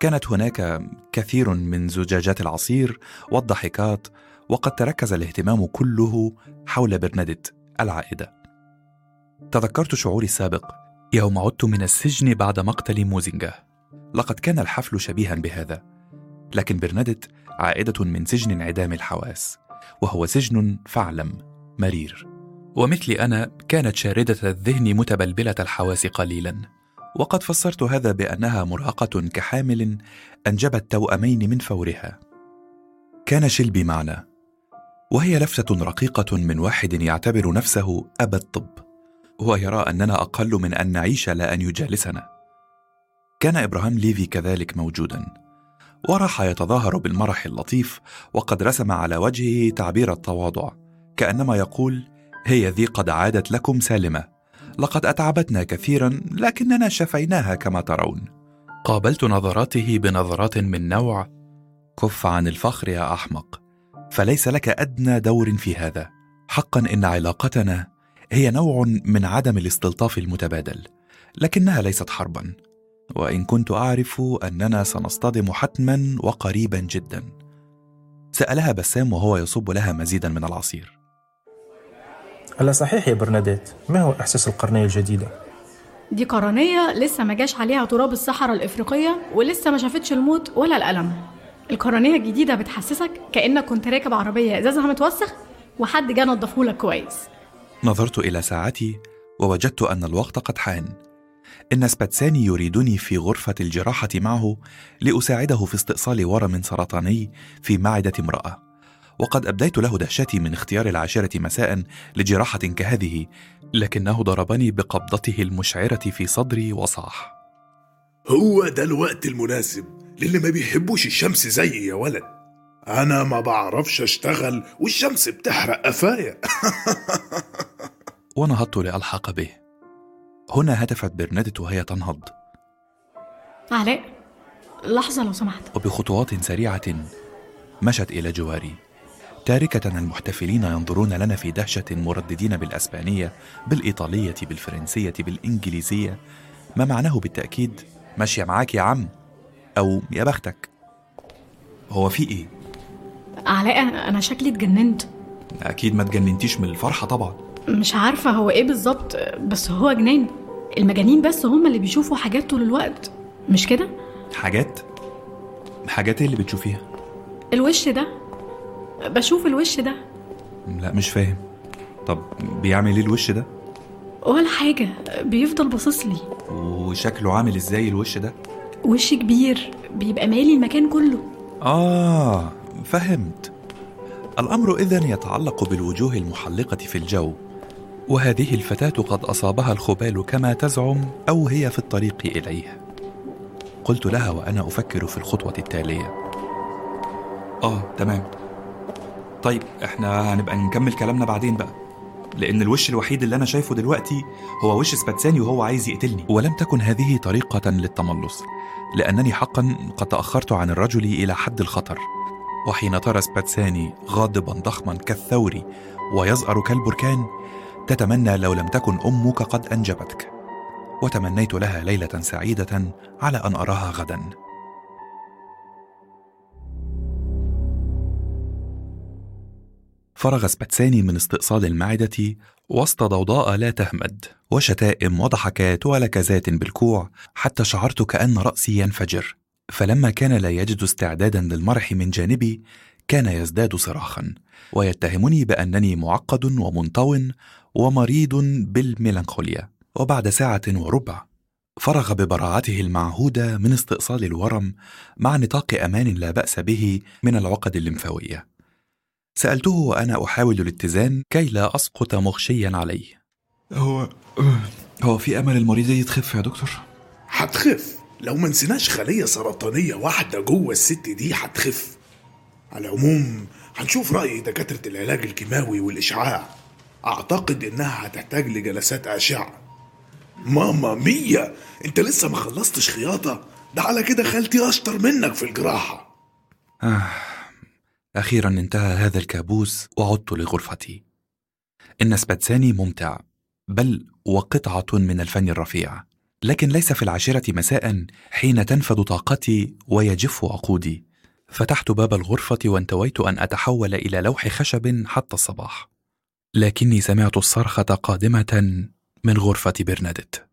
كانت هناك كثير من زجاجات العصير والضحكات وقد تركز الاهتمام كله حول برناديت العائدة. تذكرت شعوري السابق يوم عدت من السجن بعد مقتل موزينجا لقد كان الحفل شبيها بهذا لكن برناديت عائدة من سجن انعدام الحواس وهو سجن فعلم مرير. ومثلي أنا كانت شاردة الذهن متبلبلة الحواس قليلا. وقد فسرت هذا بأنها مراهقة كحامل أنجبت توأمين من فورها. كان شلبي معنا وهي لفتة رقيقة من واحد يعتبر نفسه أبا الطب هو يرى أننا أقل من أن نعيش لا أن يجالسنا. كان إبراهام ليفي كذلك موجودا وراح يتظاهر بالمرح اللطيف وقد رسم على وجهه تعبير التواضع كأنما يقول هي ذي قد عادت لكم سالمة. لقد أتعبتنا كثيرا لكننا شفيناها كما ترون. قابلت نظراته بنظرات من نوع كف عن الفخر يا أحمق فليس لك أدنى دور في هذا. حقا إن علاقتنا هي نوع من عدم الاستلطاف المتبادل لكنها ليست حربا. وإن كنت أعرف أننا سنصطدم حتما وقريبا جدا. سألها بسام وهو يصب لها مزيدا من العصير. ألا صحيح يا برناديت؟ ما هو إحساس القرنية الجديدة؟ دي قرنية لسه ما جاش عليها تراب الصحراء الإفريقية ولسه ما شافتش الموت ولا الألم. القرنية الجديدة بتحسسك كأنك كنت راكب عربية إزازها متوسخ وحد جه نضفهولك كويس. نظرت إلى ساعتي ووجدت أن الوقت قد حان. إن سباتساني يريدني في غرفة الجراحة معه لأساعده في استئصال ورم سرطاني في معدة امرأة. وقد أبديت له دهشتي من اختيار العاشرة مساء لجراحة كهذه لكنه ضربني بقبضته المشعرة في صدري وصاح. هو ده الوقت المناسب للي ما بيحبوش الشمس زيي يا ولد. أنا ما بعرفش أشتغل والشمس بتحرق قفايا (laughs) ونهضت لألحق به. هنا هتفت برنادت وهي تنهض. علاء لحظة لو سمحت. وبخطوات سريعة مشت إلى جواري. تاركة المحتفلين ينظرون لنا في دهشة مرددين بالأسبانية بالإيطالية بالفرنسية بالإنجليزية ما معناه بالتأكيد ماشية معاك يا عم أو يا بختك هو في إيه؟ علاء أنا شكلي اتجننت أكيد ما تجننتيش من الفرحة طبعا مش عارفة هو إيه بالظبط بس هو جنان المجانين بس هم اللي بيشوفوا حاجات طول الوقت مش كده؟ حاجات؟ حاجات إيه اللي بتشوفيها؟ الوش ده بشوف الوش ده. لا مش فاهم. طب بيعمل إيه الوش ده؟ ولا حاجة بيفضل باصص لي. وشكله عامل إزاي الوش ده؟ وش كبير بيبقى مالي المكان كله. آه فهمت. الأمر إذن يتعلق بالوجوه المحلقة في الجو وهذه الفتاة قد أصابها الخبال كما تزعم أو هي في الطريق إليه. قلت لها وأنا أفكر في الخطوة التالية. آه تمام. طيب إحنا هنبقى نكمل كلامنا بعدين بقى. لأن الوش الوحيد اللي أنا شايفه دلوقتي هو وش سباتساني وهو عايز يقتلني. ولم تكن هذه طريقة للتملص لأنني حقا قد تأخرت عن الرجل إلى حد الخطر. وحين ترى سباتساني غاضبا ضخما كالثور ويزأر كالبركان تتمنى لو لم تكن أمك قد أنجبتك. وتمنيت لها ليلة سعيدة على أن أراها غدا. فرغ سباتساني من استئصال المعدة وسط ضوضاء لا تهمد وشتائم وضحكات ولكزات بالكوع حتى شعرت كأن رأسي ينفجر. فلما كان لا يجد استعدادا للمرح من جانبي كان يزداد صراخا ويتهمني بأنني معقد ومنطو ومريض بالميلانخوليا. وبعد ساعة وربع فرغ ببراعته المعهودة من استئصال الورم مع نطاق أمان لا بأس به من العقد الليمفاوية. سألته وأنا أحاول الاتزان كي لا أسقط مغشيا عليه. هو هو في أمل المريضة تخف يا دكتور؟ هتخف. لو ما نسيناش خلية سرطانية واحدة جوه الست دي هتخف. على العموم هنشوف رأي دكاترة العلاج الكيماوي والإشعاع. أعتقد إنها هتحتاج لجلسات أشعة. ماما مية! أنت لسه ما خلصتش خياطة؟ ده على كده خالتي أشطر منك في الجراحة. آه. أخيرا انتهى هذا الكابوس وعدت لغرفتي. إن سباتساني ممتع بل وقطعة من الفن الرفيع. لكن ليس في العاشرة مساء حين تنفد طاقتي ويجف وقودي فتحت باب الغرفة وانتويت أن أتحول إلى لوح خشب حتى الصباح. لكني سمعت الصرخة قادمة من غرفة برنادت.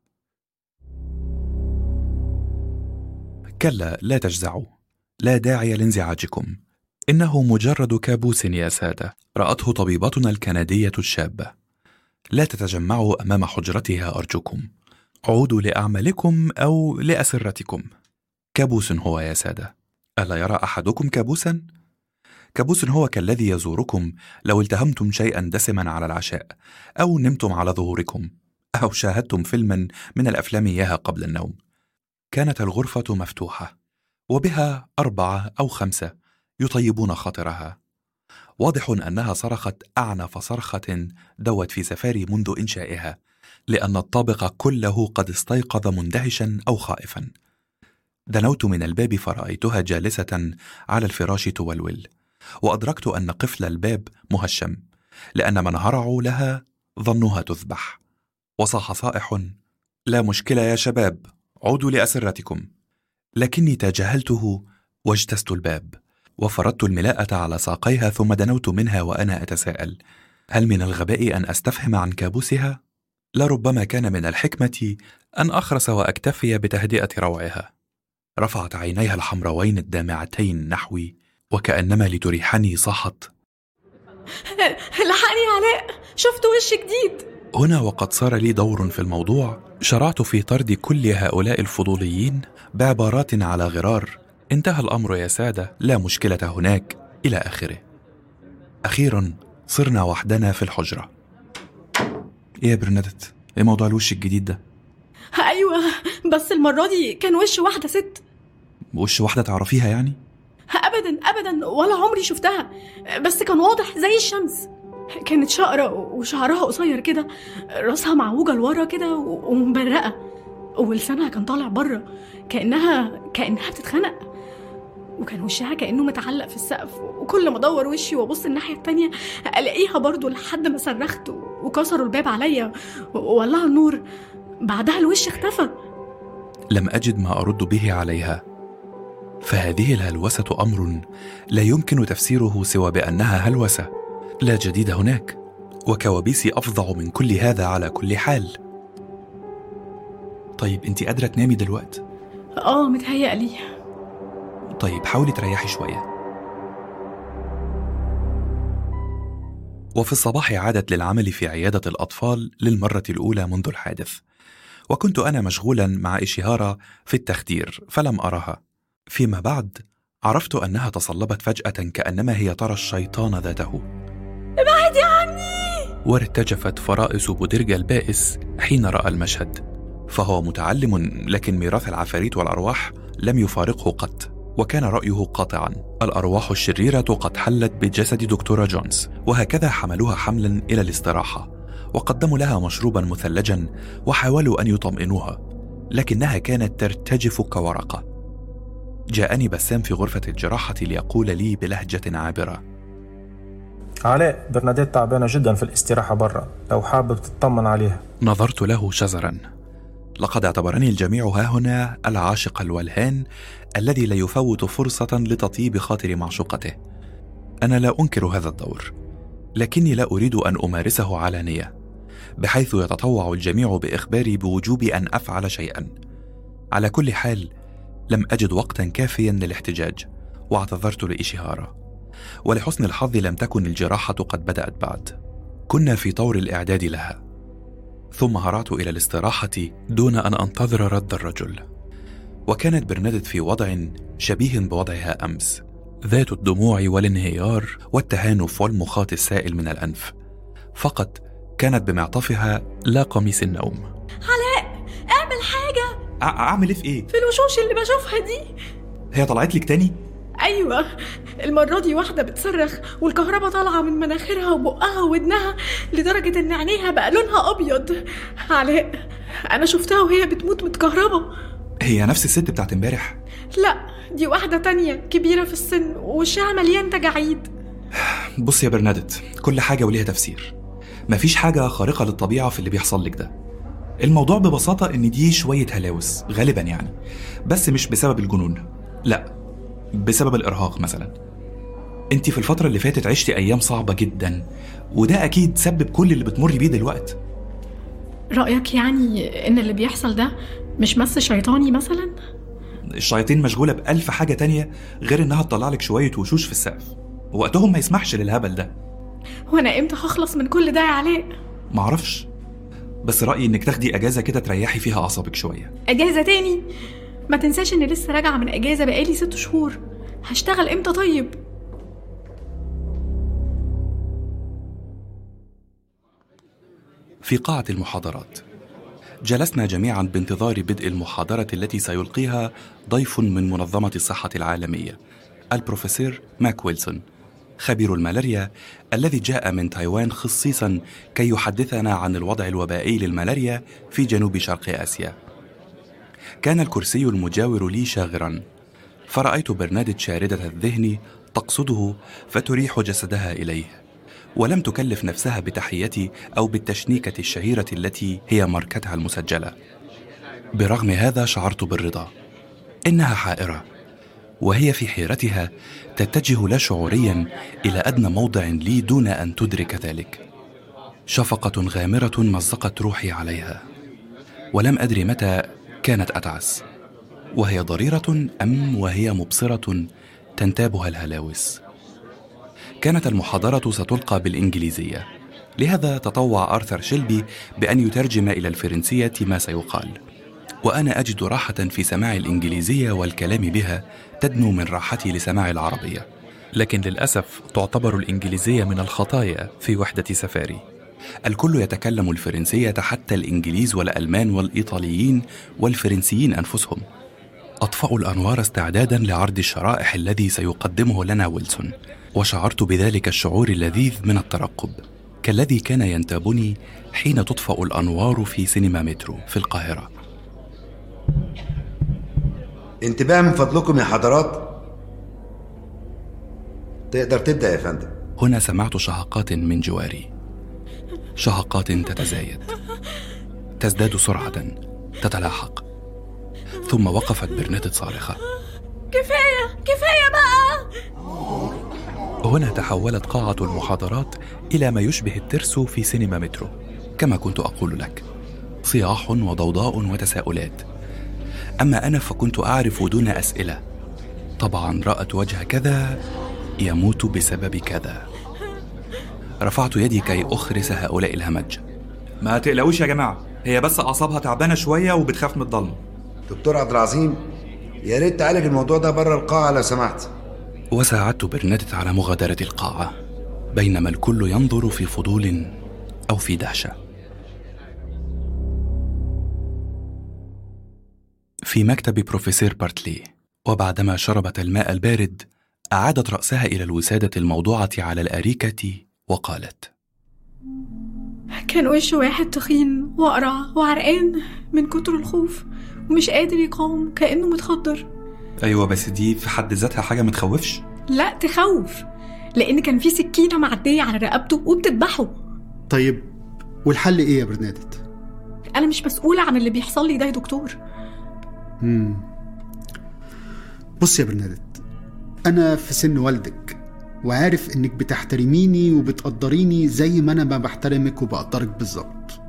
كلا لا تجزعوا. لا داعي لانزعاجكم. إنه مجرد كابوس يا سادة. رأته طبيبتنا الكندية الشابة. لا تتجمعوا أمام حجرتها أرجوكم. عودوا لأعمالكم أو لأسرتكم. كابوس هو يا سادة. ألا يرى أحدكم كابوسا؟ كابوس هو كالذي يزوركم لو التهمتم شيئا دسما على العشاء أو نمتم على ظهوركم أو شاهدتم فيلما من الأفلام إياها قبل النوم. كانت الغرفة مفتوحة وبها أربعة أو خمسة يطيبون خاطرها. واضح أنها صرخت أعنف صرخة دوت في سفاري منذ إنشائها لأن الطابق كله قد استيقظ مندهشا أو خائفا. دنوت من الباب فرأيتها جالسة على الفراش تولول وأدركت أن قفل الباب مهشم لأن من هرعوا لها ظنوها تذبح. وصاح صائح لا مشكلة يا شباب عودوا لأسرتكم لكني تجاهلته واجتزت الباب. وفردت الملاءة على ساقيها ثم دنوت منها وأنا أتساءل هل من الغباء أن أستفهم عن كابوسها؟ لربما كان من الحكمة أن أخرس وأكتفي بتهدئة روعها. رفعت عينيها الحمروين الدامعتين نحوي وكأنما لتريحني صاحت (laughs) لحقني علاء! شفت وش جديد! هنا وقد صار لي دور في الموضوع شرعت في طرد كل هؤلاء الفضوليين بعبارات على غرار. انتهى الأمر يا سادة. لا مشكلة هناك. إلى آخره. أخيرا صرنا وحدنا في الحجرة. إيه يا برنادت؟ إيه موضوع الوش الجديد ده؟ أيوة بس المرة دي كان وش واحدة ست. وش واحدة تعرفيها يعني؟ ابدا ابدا ولا عمري شفتها. بس كان واضح زي الشمس. كانت شقرة وشعرها قصير كده. راسها معوجة لورا كده ومبرقة. ولسانها كان طالع بره. كأنها كأنها بتتخنق. وكان وشها كأنه متعلق في السقف وكل ما ادور وشي وأبص الناحية التانية ألاقيها برضو لحد ما صرخت وكسروا الباب عليا. وولعوا النور بعدها الوش اختفى. لم أجد ما أرد به عليها. فهذه الهلوسة أمر لا يمكن تفسيره سوى بأنها هلوسة. لا جديد هناك وكوابيسي أفظع من كل هذا على كل حال. طيب انت قادره تنامي دلوقتي آه متهيألي. طيب حاولي تريحي شوية. وفي الصباح عادت للعمل في عيادة الأطفال للمرة الأولى منذ الحادث. وكنت أنا مشغولا مع إشهارة في التخدير فلم ارها فيما بعد عرفت أنها تصلبت فجأة كأنما هي ترى الشيطان ذاته. ابعدي عني! وارتجفت فرائس بودرجا البائس حين رأى المشهد. فهو متعلم لكن ميراث العفاريت والأرواح لم يفارقه قط. وكان رأيه قاطعا. الأرواح الشريرة قد حلت بجسد دكتورة جونز وهكذا حملوها حملا إلى الاستراحة وقدموا لها مشروبا مثلجا وحاولوا أن يطمئنوها لكنها كانت ترتجف كورقة. جاءني بسام في غرفة الجراحة ليقول لي بلهجة عابرة. علاء برناديت تعبانة جدا في الاستراحة برا لو حابب تطمن عليها. نظرت له شزرا. لقد اعتبرني الجميع ها هنا العاشق الولهان الذي لا يفوت فرصة لتطيب خاطر معشوقته. أنا لا أنكر هذا الدور، لكني لا أريد أن أمارسه علانية، بحيث يتطوع الجميع بإخباري بوجوب أن أفعل شيئا. على كل حال، لم أجد وقتا كافيا للاحتجاج، واعتذرت لإشهارة. ولحسن الحظ لم تكن الجراحة قد بدأت بعد. كنا في طور الإعداد لها. ثم هرعت إلى الاستراحة دون أن أنتظر رد الرجل. وكانت برنادت في وضع شبيه بوضعها أمس. ذات الدموع والانهيار والتهانف والمخاط السائل من الأنف. فقط كانت بمعطفها لا قميص النوم. علاء اعمل حاجة. أ- أعمل إيه في إيه؟ في الوشوش اللي بشوفها دي. هي طلعت لك تاني؟ أيوه المرة دي واحدة بتصرخ والكهرباء طالعة من مناخيرها وبقها وودنها لدرجة إن عينيها بقى لونها أبيض. علاء أنا شفتها وهي بتموت متكهربة هي نفس الست بتاعت امبارح. لا دي واحدة تانية كبيرة في السن ووشها مليان تجاعيد. بص يا برنادت كل حاجة وليها تفسير. مفيش حاجة خارقة للطبيعة في اللي بيحصل لك ده. الموضوع ببساطة إن دي شوية هلاوس غالبا يعني. بس مش بسبب الجنون. لا بسبب الإرهاق مثلا. أنت في الفترة اللي فاتت عشتي أيام صعبة جدا وده أكيد سبب كل اللي بتمري بيه دلوقتي رأيك يعني إن اللي بيحصل ده مش مس شيطاني مثلا؟ الشياطين مشغولة بألف حاجة تانية غير إنها تطلع لك شوية وشوش في السقف. وقتهم ما يسمحش للهبل ده. وأنا إمتى هخلص من كل ده يا علاء؟ معرفش بس رأيي إنك تاخدي أجازة كده تريحي فيها أعصابك شوية. أجازة تاني؟ ما تنساش إني لسه راجعة من إجازة بقالي ست شهور. هشتغل إمتى طيب؟ في قاعة المحاضرات. جلسنا جميعا بانتظار بدء المحاضرة التي سيلقيها ضيف من منظمة الصحة العالمية البروفيسور ماك ويلسون خبير الملاريا الذي جاء من تايوان خصيصا كي يحدثنا عن الوضع الوبائي للملاريا في جنوب شرق آسيا. كان الكرسي المجاور لي شاغرا. فرأيت برنادت شاردة الذهن تقصده فتريح جسدها إليه. ولم تكلف نفسها بتحيتي أو بالتشنيكة الشهيرة التي هي ماركتها المسجلة. برغم هذا شعرت بالرضا. إنها حائرة. وهي في حيرتها تتجه لا شعوريا إلى أدنى موضع لي دون أن تدرك ذلك. شفقة غامرة مزقت روحي عليها. ولم أدري متى كانت أتعس. وهي ضريرة أم وهي مبصرة تنتابها الهلاوس. كانت المحاضرة ستلقى بالإنجليزية. لهذا تطوع آرثر شيلبي بأن يترجم إلى الفرنسية ما سيقال. وأنا أجد راحة في سماع الإنجليزية والكلام بها تدنو من راحتي لسماع العربية. لكن للأسف تعتبر الإنجليزية من الخطايا في وحدة سفاري. الكل يتكلم الفرنسية حتى الإنجليز والألمان والإيطاليين والفرنسيين أنفسهم. أطفأوا الأنوار استعدادا لعرض الشرائح الذي سيقدمه لنا ويلسون وشعرت بذلك الشعور اللذيذ من الترقب كالذي كان ينتابني حين تطفأ الأنوار في سينما مترو في القاهرة. انتباه من فضلكم يا حضرات. تقدر تبدأ يا فندم. هنا سمعت شهقات من جواري. شهقات تتزايد. تزداد سرعة. تتلاحق. ثم وقفت برنادت صارخة. كفاية! كفاية بقى! هنا تحولت قاعة المحاضرات إلى ما يشبه الترس في سينما مترو. كما كنت أقول لك. صياح وضوضاء وتساؤلات. أما أنا فكنت أعرف دون أسئلة. طبعا رأت وجه كذا يموت بسبب كذا. رفعت يدي كي أخرس هؤلاء الهمج. ما تقلقوش يا جماعة هي بس أعصابها تعبانة شوية وبتخاف من الضلمة دكتور عبد العظيم يا ريت تعالج الموضوع ده بره القاعة لو سمحت. وساعدت برنادت على مغادرة القاعة بينما الكل ينظر في فضول أو في دهشة. في مكتب بروفيسور بارتلي وبعدما شربت الماء البارد أعادت رأسها إلى الوسادة الموضوعة على الأريكة وقالت كان وش واحد تخين وأقرع وعرقان من كتر الخوف ومش قادر يقاوم كأنه متخدر. أيوة بس دي في حد ذاتها حاجة ما تخوفش؟ لا تخوف لأن كان في سكينة معدية على رقبته وبتذبحه. طيب والحل إيه يا برنادت؟ أنا مش مسؤولة عن اللي بيحصل لي ده يا دكتور. مم. بص يا برنادت أنا في سن والدك وعارف إنك بتحترميني وبتقدريني زي ما أنا ما بحترمك وبقدرك بالظبط.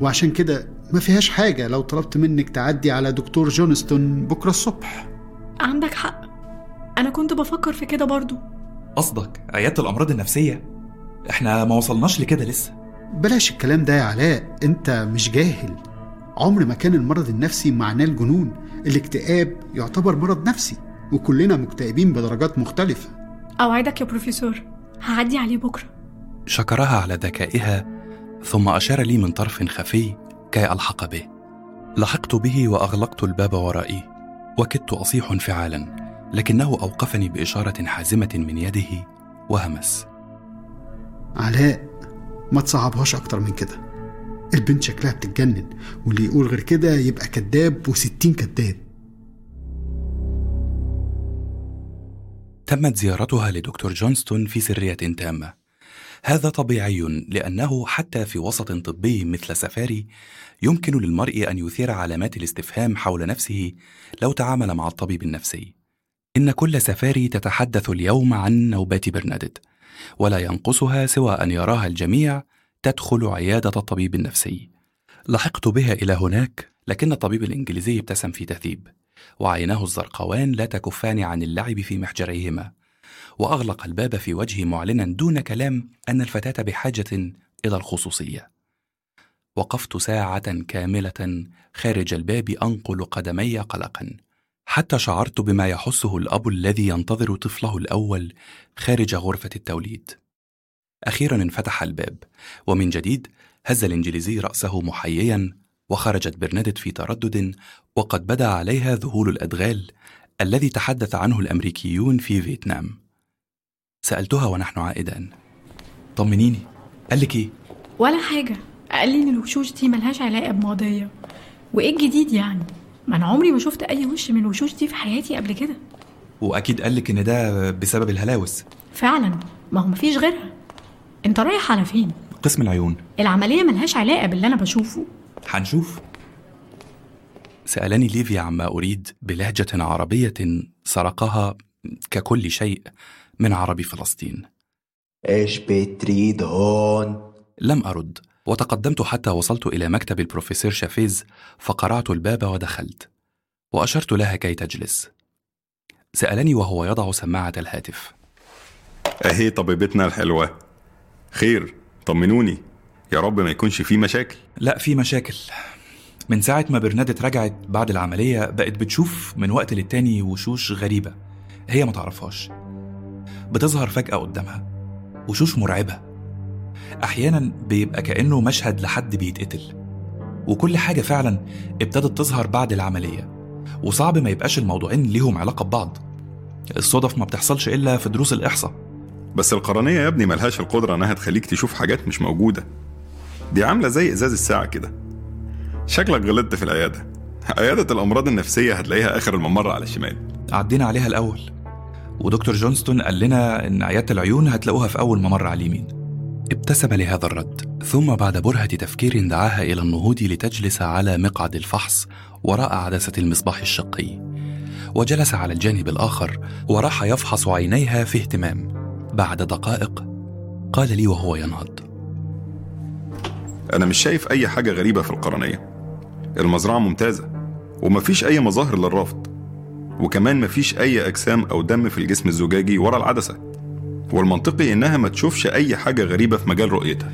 وعشان كده ما فيهاش حاجة لو طلبت منك تعدي على دكتور جونستون بكرة الصبح. عندك حق. أنا كنت بفكر في كده برضو. قصدك عيادة الأمراض النفسية؟ إحنا ما وصلناش لكده لسه. بلاش الكلام ده يا علاء أنت مش جاهل. عمر ما كان المرض النفسي معناه الجنون. الاكتئاب يعتبر مرض نفسي وكلنا مكتئبين بدرجات مختلفة. أوعدك يا بروفيسور هعدي عليه بكرة. شكرها على ذكائها ثم أشار لي من طرف خفي كي ألحق به. لحقت به وأغلقت الباب ورائي وكدت أصيح انفعالا لكنه أوقفني بإشارة حازمة من يده وهمس. علاء ما تصعبهاش أكتر من كده. البنت شكلها بتتجنن واللي يقول غير كده يبقى كذاب وستين كذاب. تمت زيارتها لدكتور جونستون في سرية تامة. هذا طبيعي لأنه حتى في وسط طبي مثل سفاري يمكن للمرء أن يثير علامات الاستفهام حول نفسه لو تعامل مع الطبيب النفسي. إن كل سفاري تتحدث اليوم عن نوبات برنادت ولا ينقصها سوى أن يراها الجميع تدخل عيادة الطبيب النفسي. لحقت بها إلى هناك لكن الطبيب الإنجليزي ابتسم في تثيب وعيناه الزرقاوان لا تكفان عن اللعب في محجريهما. وأغلق الباب في وجهي معلنا دون كلام أن الفتاة بحاجة إلى الخصوصية. وقفت ساعة كاملة خارج الباب أنقل قدمي قلقا. حتى شعرت بما يحسه الأب الذي ينتظر طفله الأول خارج غرفة التوليد. أخيرا انفتح الباب ومن جديد هز الإنجليزي رأسه محييا وخرجت برنادت في تردد وقد بدا عليها ذهول الأدغال الذي تحدث عنه الأمريكيون في فيتنام. سألتها ونحن عائدان طمنيني. قال لك إيه؟ ولا حاجة. قال لي إن الوشوش دي ملهاش علاقة بماضية. وإيه الجديد يعني؟ ما أنا عمري ما شفت أي وش من الوشوش دي في حياتي قبل كده. وأكيد قال لك إن ده بسبب الهلاوس. فعلا. ما هو مفيش غيرها. أنت رايح على فين؟ قسم العيون. العملية ملهاش علاقة باللي أنا بشوفه. هنشوف سألني ليفي عما أريد بلهجة عربية سرقها ككل شيء من عرب فلسطين. إيش بتريد هون؟ لم أرد وتقدمت حتى وصلت إلى مكتب البروفيسور شافيز فقرعت الباب ودخلت وأشرت لها كي تجلس. سألني وهو يضع سماعة الهاتف. أهي طبيبتنا الحلوة. خير طمنوني. يا رب ما يكونش في مشاكل. لا في مشاكل. من ساعة ما برنادت رجعت بعد العملية بقت بتشوف من وقت للتاني وشوش غريبة. هي ما تعرفهاش. بتظهر فجأة قدامها وشوش مرعبة. أحيانا بيبقى كأنه مشهد لحد بيتقتل. وكل حاجة فعلا ابتدت تظهر بعد العملية. وصعب ما يبقاش الموضوعين ليهم علاقة ببعض. الصدف ما بتحصلش إلا في دروس الإحصاء. بس القرنية يا ابني ملهاش القدرة إنها تخليك تشوف حاجات مش موجودة. دي عاملة زي إزاز الساعة كده. شكلك غلطت في العيادة. عيادة الأمراض النفسية هتلاقيها آخر الممر على الشمال. عدينا عليها الأول. ودكتور جونستون قال لنا إن عيادة العيون هتلاقوها في أول ممر على اليمين. ابتسم لهذا الرد. ثم بعد برهة تفكير دعاها إلى النهوض لتجلس على مقعد الفحص وراء عدسة المصباح الشقي. وجلس على الجانب الآخر وراح يفحص عينيها في اهتمام. بعد دقائق قال لي وهو ينهض. أنا مش شايف أي حاجة غريبة في القرنية. المزرعة ممتازة ومفيش أي مظاهر للرفض. وكمان مفيش أي أجسام أو دم في الجسم الزجاجي ورا العدسة. والمنطقي إنها ما تشوفش أي حاجة غريبة في مجال رؤيتها.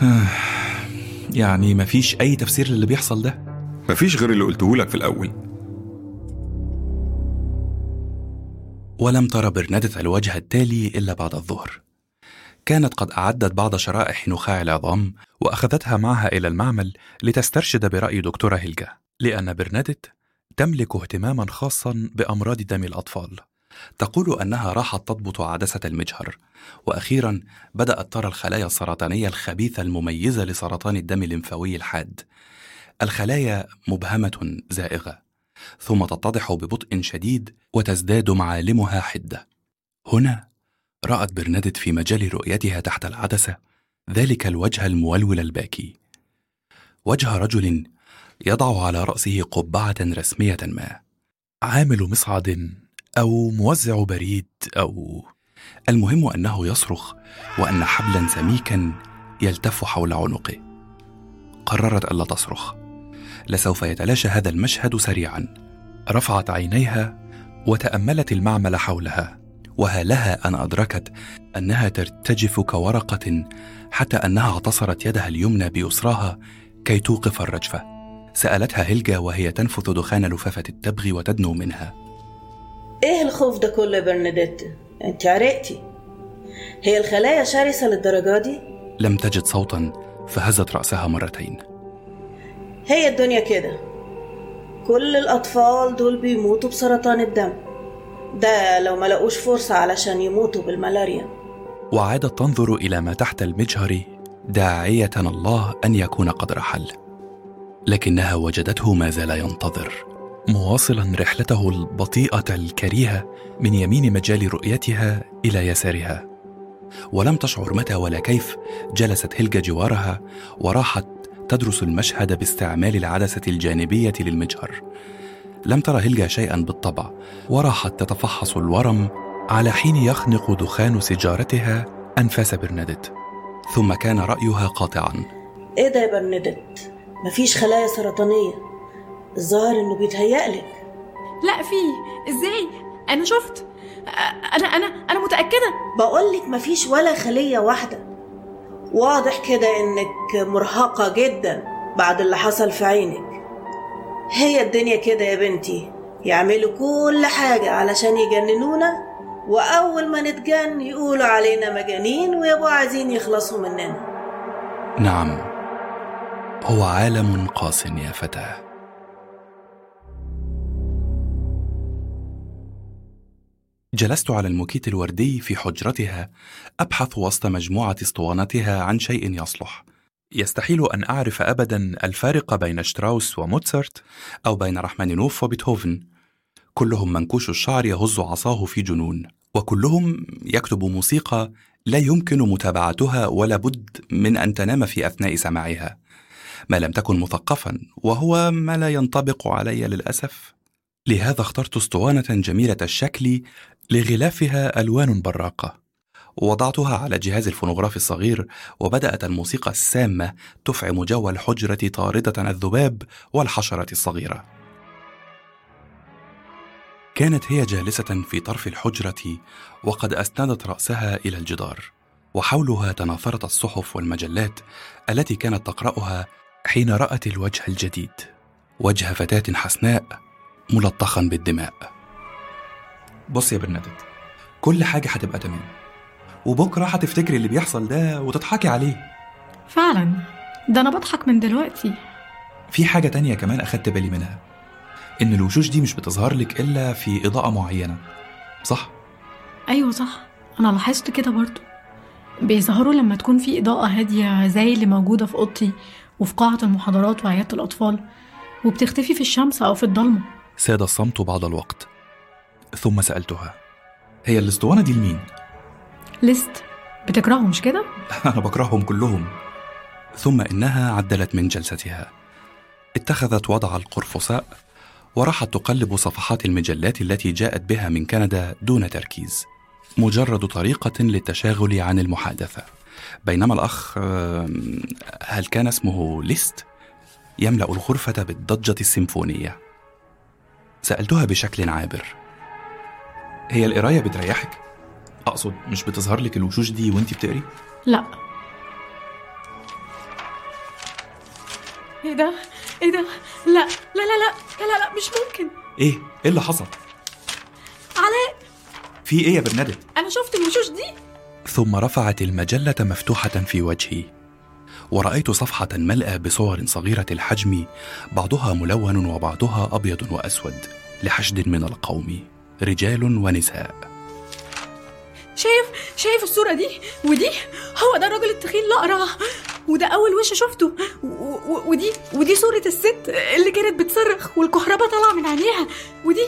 (sighs) يعني مفيش أي تفسير للي بيحصل ده؟ مفيش غير اللي قلتهولك في الأول. ولم ترى برنادة الوجه التالي إلا بعد الظهر. كانت قد أعدت بعض شرائح نخاع العظام وأخذتها معها إلى المعمل لتسترشد برأي دكتورة هيلجا لأن برنادت تملك اهتماما خاصا بأمراض دم الأطفال. تقول أنها راحت تضبط عدسة المجهر وأخيرا بدأت ترى الخلايا السرطانية الخبيثة المميزة لسرطان الدم الليمفاوي الحاد. الخلايا مبهمة زائغة ثم تتضح ببطء شديد وتزداد معالمها حدة. هنا رأت برنادت في مجال رؤيتها تحت العدسة. ذلك الوجه المولول الباكي. وجه رجل يضع على رأسه قبعة رسمية ما. عامل مصعد أو موزع بريد أو. المهم أنه يصرخ وأن حبلا سميكا يلتف حول عنقه. قررت ألا تصرخ. لسوف يتلاشى هذا المشهد سريعا. رفعت عينيها وتأملت المعمل حولها. وها لها أن أدركت أنها ترتجف كورقة حتى أنها اعتصرت يدها اليمنى بيسراها كي توقف الرجفة. سألتها هيلجا وهي تنفث دخان لفافة التبغ وتدنو منها. إيه الخوف ده كله يا برناديت؟ أنت عرقتي. هي الخلايا شرسة للدرجة دي؟ لم تجد صوتا فهزت رأسها مرتين. هي الدنيا كده. كل الأطفال دول بيموتوا بسرطان الدم. ده لو ما لقوش فرصة علشان يموتوا بالملاريا. وعادت تنظر إلى ما تحت المجهر داعية الله أن يكون قد رحل لكنها وجدته ما زال ينتظر مواصلا رحلته البطيئة الكريهة من يمين مجال رؤيتها إلى يسارها. ولم تشعر متى ولا كيف جلست هيلجا جوارها وراحت تدرس المشهد باستعمال العدسة الجانبية للمجهر لم ترى هيلجا شيئا بالطبع وراحت تتفحص الورم على حين يخنق دخان سيجارتها أنفاس برنادت. ثم كان رأيها قاطعا. إيه ده يا برناديت مفيش خلايا سرطانية. الظاهر إنه بيتهيألك لا في. إزاي؟ أنا شفت. أنا أنا أنا متأكدة. بقولك مفيش ولا خلية واحدة. واضح كده إنك مرهقة جدا بعد اللي حصل في عينك. هي الدنيا كده يا بنتي. يعملوا كل حاجة علشان يجننونا وأول ما نتجن يقولوا علينا مجانين ويبقوا عايزين يخلصوا مننا. نعم هو عالم قاس يا فتاة. جلست على الموكيت الوردي في حجرتها أبحث وسط مجموعة اسطوانتها عن شيء يصلح. يستحيل أن أعرف ابدا الفارق بين شتراوس وموتسرت أو بين رحمانينوف وبيتهوفن. كلهم منكوش الشعر يهز عصاه في جنون وكلهم يكتب موسيقى لا يمكن متابعتها ولا بد من أن تنام في أثناء سماعها. ما لم تكن مثقفا وهو ما لا ينطبق علي للأسف. لهذا اخترت أسطوانة جميلة الشكل لغلافها ألوان براقة. وضعتها على جهاز الفونوغراف الصغير وبدأت الموسيقى السامة تفعم جو الحجرة طاردة الذباب والحشرة الصغيرة. كانت هي جالسة في طرف الحجرة وقد أسندت رأسها إلى الجدار وحولها تناثرت الصحف والمجلات التي كانت تقرأها حين رأت الوجه الجديد وجه فتاة حسناء ملطخا بالدماء. بص يا برنادت كل حاجة هتبقى تمام. وبكرة هتفتكري اللي بيحصل ده وتضحكي عليه. فعلا. ده أنا بضحك من دلوقتي. في حاجة تانية كمان أخدت بالي منها. إن الوشوش دي مش بتظهر لك إلا في إضاءة معينة. صح؟ أيوه صح. أنا لاحظت كده برضو. بيظهروا لما تكون في إضاءة هادية زي اللي موجودة في أوضتي وفي قاعة المحاضرات وعيادة الأطفال وبتختفي في الشمس أو في الضلمة. ساد الصمت بعض الوقت. ثم سألتها هي الأسطوانة دي لمين؟ ليست بتكرههم مش كده؟ (laughs) أنا بكرههم كلهم. ثم إنها عدلت من جلستها. اتخذت وضع القرفصاء وراحت تقلب صفحات المجلات التي جاءت بها من كندا دون تركيز. مجرد طريقة للتشاغل عن المحادثة. بينما الأخ هل كان اسمه ليست؟ يملأ الغرفة بالضجة السيمفونية. سألتها بشكل عابر. هي القراية بتريحك؟ أقصد مش بتظهر لك الوشوش دي وانت بتقري؟ لا إيه ده؟ إيه ده؟ لا لا لا لا لا لا, لا مش ممكن إيه؟ إيه اللي حصل؟ علاء في إيه يا برنادت؟ أنا شفت الوشوش دي ثم رفعت المجلة مفتوحة في وجهي ورأيت صفحة ملأى بصور صغيرة الحجم بعضها ملون وبعضها أبيض وأسود لحشد من القوم رجال ونساء شايف شايف الصورة دي؟ ودي هو ده الراجل التخين الأقرع. وده أول وش شفته. ودي ودي صورة الست اللي كانت بتصرخ والكهرباء طالعة من عينيها. ودي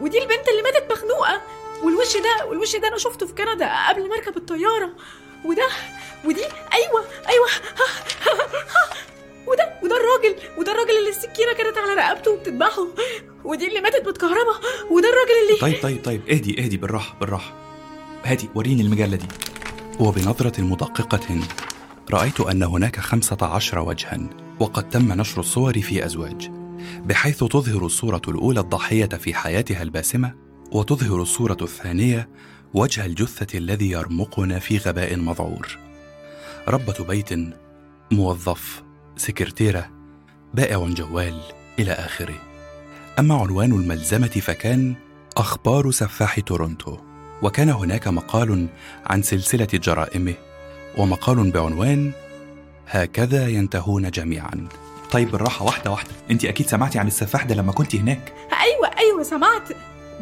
ودي البنت اللي ماتت مخنوقة. والوش ده والوش ده أنا شفته في كندا قبل ما أركب الطيارة. وده ودي أيوة أيوة. وده وده الراجل وده الراجل اللي السكينة كانت على رقبته وبتذبحه. ودي اللي ماتت بالكهرباء وده الراجل اللي طيب طيب طيب. اهدي اهدي بالراحة بالراحة. هاتي وريني المجلة دي وبنظرة مدققة رأيت أن هناك خمسة عشر وجها وقد تم نشر الصور في أزواج. بحيث تظهر الصورة الأولى الضحية في حياتها الباسمة وتظهر الصورة الثانية وجه الجثة الذي يرمقنا في غباء مذعور ربة بيت موظف سكرتيرة بائع جوال إلى آخره. أما عنوان الملزمة فكان أخبار سفاح تورونتو. وكان هناك مقال عن سلسلة جرائمه ومقال بعنوان هكذا ينتهون جميعا. طيب بالراحة واحدة واحدة. انت أكيد سمعتي عن السفاح ده لما كنت هناك. أيوه أيوه سمعت.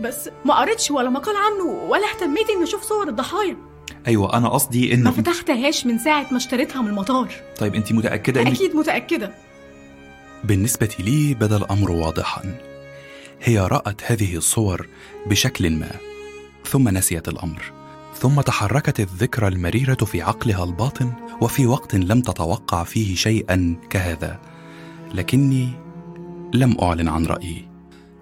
بس ما قريتش ولا مقال عنه ولا اهتميت إني أشوف صور الضحايا. أيوة أنا قصدي ما إنه فتحتهاش من ساعة ما اشتريتها من المطار. طيب انت متأكدة إنك أكيد متأكدة. بالنسبة لي بدا الأمر واضحا. هي رأت هذه الصور بشكل ما. ثم نسيت الأمر. ثم تحركت الذكرى المريرة في عقلها الباطن وفي وقت لم تتوقع فيه شيئا كهذا. لكني لم أعلن عن رأيي.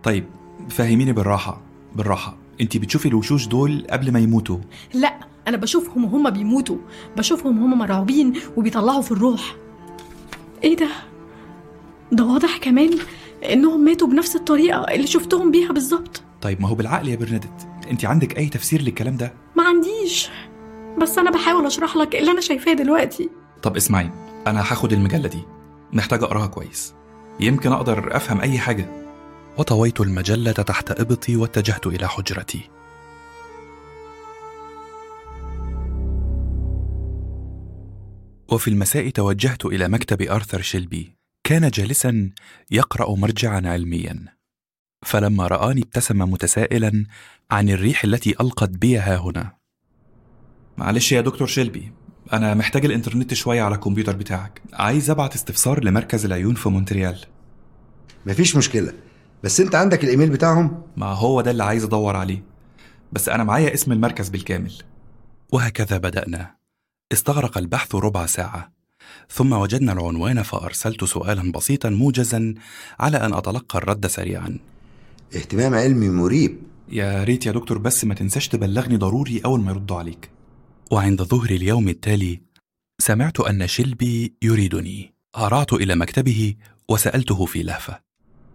طيب فهميني بالراحة بالراحة. انت بتشوفي الوشوش دول قبل ما يموتوا؟ لا أنا بشوفهم وهم بيموتوا. بشوفهم وهم مرعوبين وبيطلعوا في الروح. إيه ده؟ ده واضح كمان إنهم ماتوا بنفس الطريقة اللي شفتهم بيها بالظبط. طيب ما هو بالعقل يا برنادت. انت عندك أي تفسير للكلام ده؟ ما عنديش. بس أنا بحاول أشرح لك اللي أنا شايفاه دلوقتي. طب اسمعي أنا هاخد المجلة دي. محتاج أقراها كويس. يمكن أقدر أفهم أي حاجة. وطويت المجلة تحت إبطي واتجهت إلى حجرتي. وفي المساء توجهت إلى مكتب آرثر شيلبي. كان جالسا يقرأ مرجعا علميا. فلما رآني ابتسم متسائلا عن الريح التي ألقت بي ها هنا. معلش يا دكتور شيلبي أنا محتاج الإنترنت شوية على الكمبيوتر بتاعك. عايز أبعت استفسار لمركز العيون في مونتريال. مفيش مشكلة بس أنت عندك الإيميل بتاعهم؟ ما هو ده اللي عايز أدور عليه. بس أنا معايا اسم المركز بالكامل. وهكذا بدأنا. استغرق البحث ربع ساعة. ثم وجدنا العنوان فأرسلت سؤالا بسيطا موجزا على أن أتلقى الرد سريعا. اهتمام علمي مريب. يا ريت يا دكتور بس ما تنساش تبلغني ضروري أول ما يردوا عليك. وعند ظهر اليوم التالي سمعت أن شلبي يريدني. هرعت إلى مكتبه وسألته في لهفة.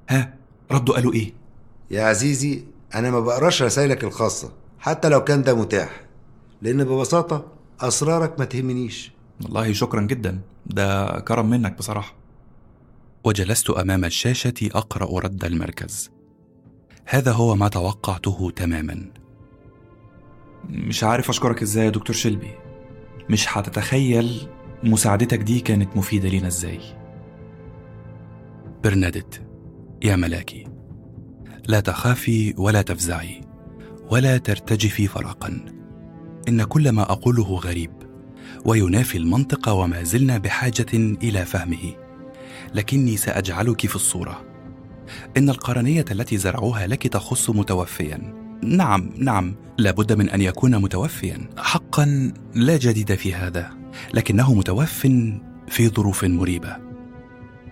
ها ردوا قالوا إيه؟ يا عزيزي أنا ما بقراش رسايلك الخاصة حتى لو كان ده متاح. لأن ببساطة أسرارك ما تهمنيش. والله شكرا جدا ده كرم منك بصراحة. وجلست أمام الشاشة أقرأ رد المركز. هذا هو ما توقعته تماما. مش عارف أشكرك إزاي يا دكتور شلبي مش هتتخيل مساعدتك دي كانت مفيدة لينا إزاي. برنادت يا ملاكي لا تخافي ولا تفزعي ولا ترتجفي فرقا إن كل ما أقوله غريب وينافي المنطق وما زلنا بحاجة إلى فهمه. لكني سأجعلك في الصورة. إن القرنية التي زرعوها لك تخص متوفيا. نعم نعم. لابد من أن يكون متوفيا. حقا لا جديد في هذا لكنه متوف في ظروف مريبة.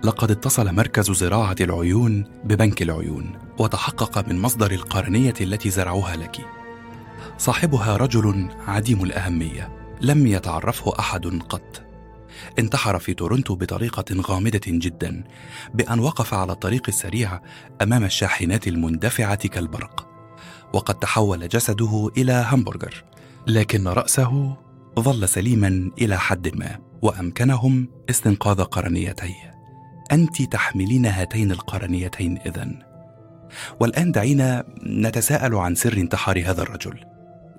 لقد اتصل مركز زراعة العيون ببنك العيون وتحقق من مصدر القرنية التي زرعوها لك. صاحبها رجل عديم الأهمية لم يتعرفه أحد قط. انتحر في تورنتو بطريقة غامضة جدا بأن وقف على الطريق السريع أمام الشاحنات المندفعة كالبرق. وقد تحول جسده إلى همبرجر لكن رأسه ظل سليما إلى حد ما وأمكنهم استنقاذ قرنيتيه. أنت تحملين هاتين القرنيتين اذن والآن دعينا نتساءل عن سر انتحار هذا الرجل.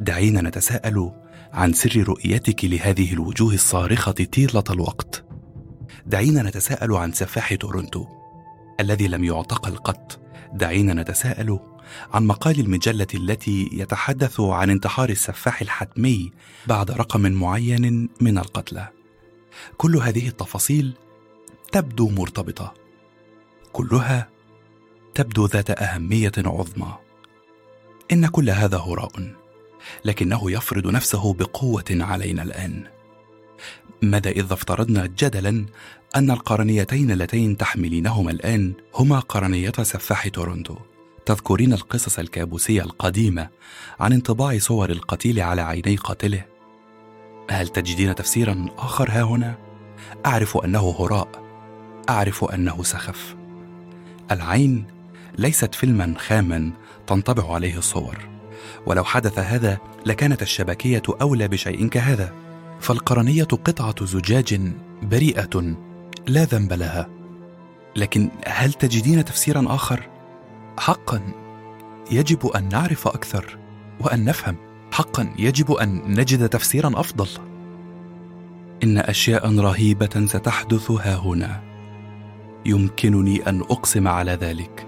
دعينا نتساءل عن سر رؤيتك لهذه الوجوه الصارخة طيلة الوقت. دعينا نتساءل عن سفاح تورنتو الذي لم يعتقل قط دعينا نتساءل عن مقال المجلة التي يتحدث عن انتحار السفاح الحتمي بعد رقم معين من القتلى. كل هذه التفاصيل تبدو مرتبطة. كلها تبدو ذات أهمية عظمى. إن كل هذا هراء. لكنه يفرض نفسه بقوة علينا الآن. ماذا اذا افترضنا جدلا أن القرنيتين اللتين تحملينهما الآن هما قرنية سفاح تورونتو. تذكرين القصص الكابوسية القديمة عن انطباع صور القتيل على عيني قاتله؟ هل تجدين تفسيرا آخر ها هنا؟ أعرف أنه هراء. أعرف أنه سخف. العين ليست فيلما خاما تنطبع عليه الصور. ولو حدث هذا لكانت الشبكية أولى بشيء كهذا. فالقرنية قطعة زجاج بريئة لا ذنب لها. لكن هل تجدين تفسيرا آخر؟ حقا يجب أن نعرف أكثر وأن نفهم. حقا يجب أن نجد تفسيرا أفضل. إن أشياء رهيبة ستحدث ها هنا. يمكنني أن أقسم على ذلك.